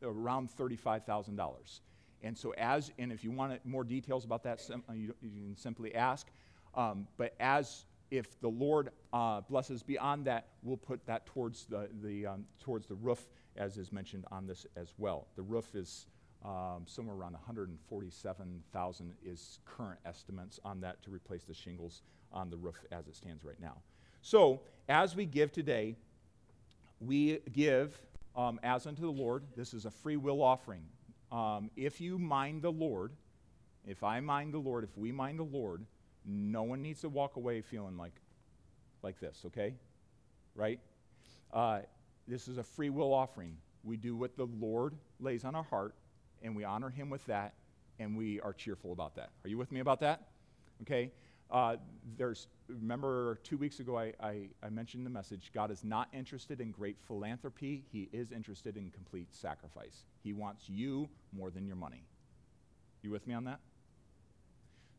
around $35,000. And so, as, and if you want more details about that, uh, you, you, can simply ask. Um, but as, if the Lord uh, blesses beyond that, we'll put that towards the, the, um, towards the roof, as is mentioned on this as well. The roof is um, somewhere around 147,000 is current estimates on that to replace the shingles on the roof as it stands right now. So, as we give today, we give um, as unto the Lord. This is a free will offering. Um, if you mind the Lord, if I mind the Lord, if we mind the Lord, no one needs to walk away feeling like, like this, okay? Right? Uh, this is a free will offering. We do what the Lord lays on our heart, and we honor Him with that, and we are cheerful about that. Are you with me about that? Okay? Uh, there's, remember two weeks ago I, I, I, mentioned the message God is not interested in great philanthropy, He is interested in complete sacrifice. He wants you more than your money. You with me on that?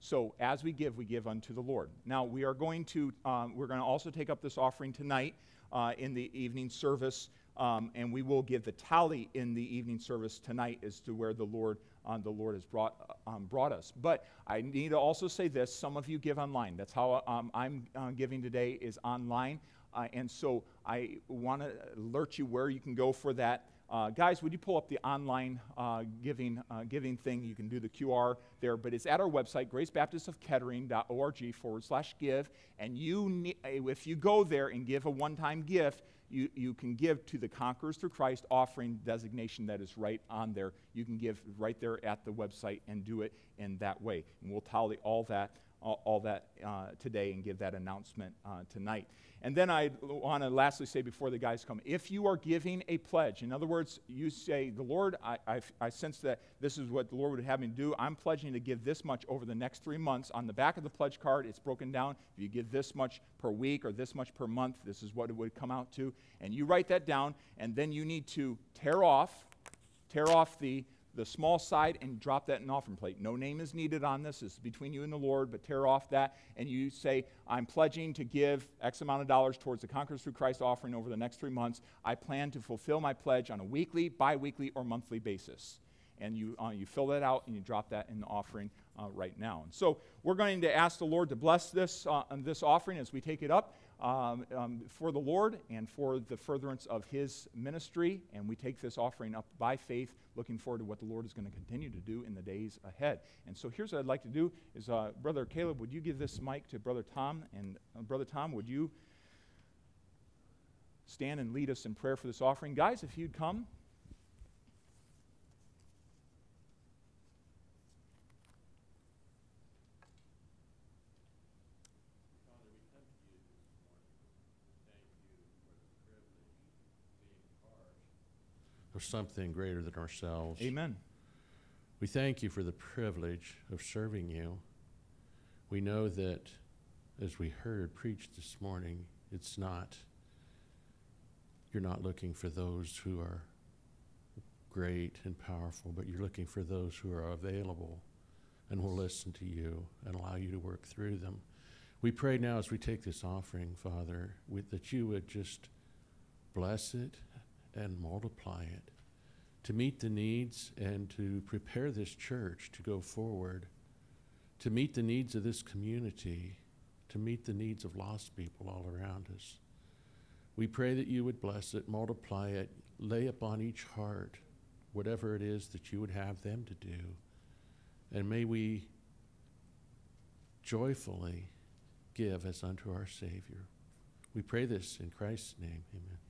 So as we give, we give unto the Lord. Now we are going to um, we're going to also take up this offering tonight uh, in the evening service. Um, and we will give the tally in the evening service tonight as to where the Lord um, the Lord has brought, um, brought us. But I need to also say this: some of you give online. That's how um, I'm uh, giving today is online, uh, and so I want to alert you where you can go for that. Uh, guys, would you pull up the online uh, giving, uh, giving thing? You can do the QR there, but it's at our website, gracebaptistofkettering.org forward slash give. And you, ne- if you go there and give a one time gift, you, you can give to the Conquerors Through Christ offering designation that is right on there. You can give right there at the website and do it in that way. And we'll tally all that, all, all that uh, today and give that announcement uh, tonight. And then I want to lastly say before the guys come if you are giving a pledge, in other words, you say, The Lord, I, I, I, sense that this is what the Lord would have me do. I'm pledging to give this much over the next three months. On the back of the pledge card, it's broken down. If you give this much per week or this much per month, this is what it would come out to. And you write that down, and then you need to tear off, tear off the the small side and drop that in an offering plate. No name is needed on this. Is between you and the Lord, but tear off that and you say, I'm pledging to give X amount of dollars towards the Conquerors Through Christ offering over the next three months. I plan to fulfill my pledge on a weekly, bi weekly, or monthly basis. And you, uh, you fill that out and you drop that in the offering uh, right now. And so we're going to ask the Lord to bless this, uh, this offering as we take it up um, um, for the Lord and for the furtherance of His ministry. And we take this offering up by faith, looking forward to what the Lord is going to continue to do in the days ahead. And so here's what I'd like to do: is uh, Brother Caleb, would you give this mic to Brother Tom? And uh, Brother Tom, would you stand and lead us in prayer for this offering, guys? If you'd come. Something greater than ourselves. Amen. We thank you for the privilege of serving you. We know that, as we heard preached this morning, it's not, you're not looking for those who are great and powerful, but you're looking for those who are available and will listen to you and allow you to work through them. We pray now as we take this offering, Father, with, that you would just bless it and multiply it to meet the needs and to prepare this church to go forward, to meet the needs of this community, to meet the needs of lost people all around us. We pray that you would bless it, multiply it, lay upon each heart whatever it is that you would have them to do. And may we joyfully give as unto our Savior. We pray this in Christ's name. Amen.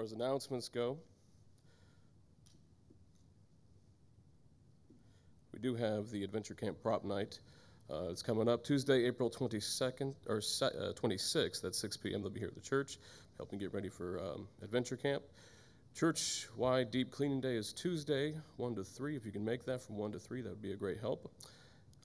far as announcements go, we do have the Adventure Camp Prop Night. Uh, it's coming up Tuesday, April 22nd or uh, 26th at 6 p.m. They'll be here at the church. helping get ready for um, adventure camp. Church wide deep cleaning day is Tuesday, 1 to 3. If you can make that from 1 to 3, that would be a great help.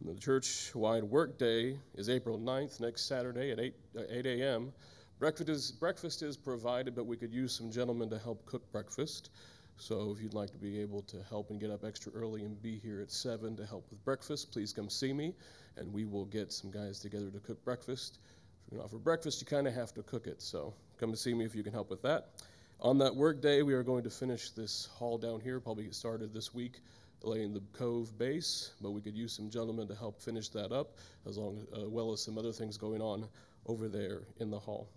And the church wide work day is April 9th, next Saturday at 8, uh, 8 a.m. Breakfast is, breakfast is provided, but we could use some gentlemen to help cook breakfast. So if you'd like to be able to help and get up extra early and be here at 7 to help with breakfast, please come see me, and we will get some guys together to cook breakfast. If you're going to offer breakfast, you kind of have to cook it. So come and see me if you can help with that. On that work day, we are going to finish this hall down here, probably get started this week, laying the cove base, but we could use some gentlemen to help finish that up, as long, uh, well as some other things going on over there in the hall.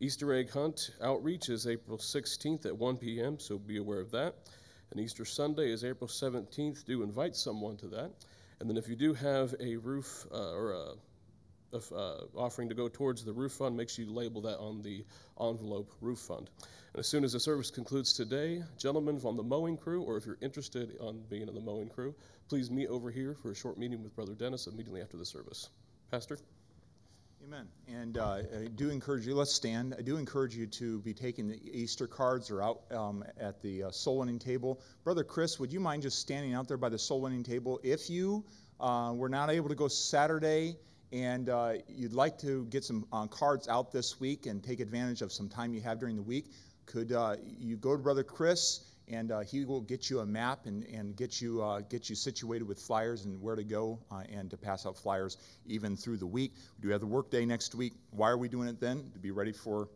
Easter egg hunt outreach is April 16th at 1 p.m., so be aware of that. And Easter Sunday is April 17th. Do invite someone to that. And then if you do have a roof uh, or a uh, offering to go towards the roof fund, make sure you label that on the envelope roof fund. And as soon as the service concludes today, gentlemen on the mowing crew, or if you're interested in being in the mowing crew, please meet over here for a short meeting with Brother Dennis immediately after the service. Pastor? Amen. And uh, I do encourage you, let's stand. I do encourage you to be taking the Easter cards or out um, at the uh, soul winning table. Brother Chris, would you mind just standing out there by the soul winning table? If you uh, were not able to go Saturday and uh, you'd like to get some uh, cards out this week and take advantage of some time you have during the week, could uh, you go to Brother Chris? And uh, he will get you a map and, and get you uh, get you situated with flyers and where to go uh, and to pass out flyers even through the week. We do have the work day next week. Why are we doing it then? To be ready for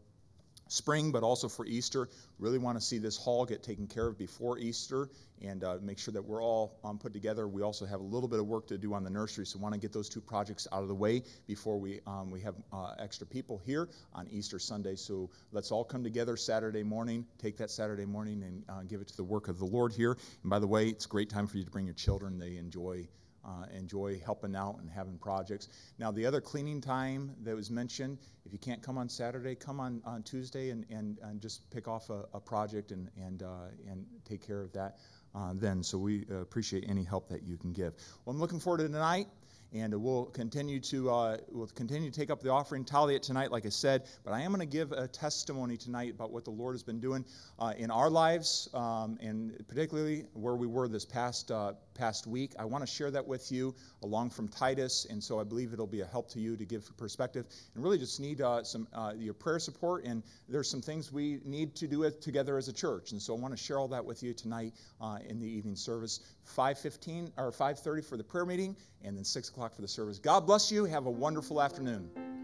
spring, but also for Easter. Really want to see this hall get taken care of before Easter and uh, make sure that we're all um, put together. We also have a little bit of work to do on the nursery, so want to get those two projects out of the way before we um, we have uh, extra people here on Easter Sunday. So let's all come together Saturday morning. Take that Saturday morning and uh, give it to the work of the Lord here. And by the way, it's a great time for you to bring your children. They enjoy uh, enjoy helping out and having projects. Now, the other cleaning time that was mentioned, if you can't come on Saturday, come on, on Tuesday and, and, and just pick off a, a project and, and, uh, and take care of that uh, then. So we uh, appreciate any help that you can give. Well, I'm looking forward to tonight and we'll continue to uh, we'll continue to take up the offering tally it tonight like i said but i am going to give a testimony tonight about what the lord has been doing uh, in our lives um, and particularly where we were this past past week i want to share that with you along from titus and so i believe it'll be a help to you to give perspective and really just need uh, some uh, your prayer support and there's some things we need to do together as a church and so i want to share all that with you tonight uh, in the evening service 5.15 or 5.30 for the prayer meeting and then 6 o'clock for the service. God bless you. Have a wonderful afternoon.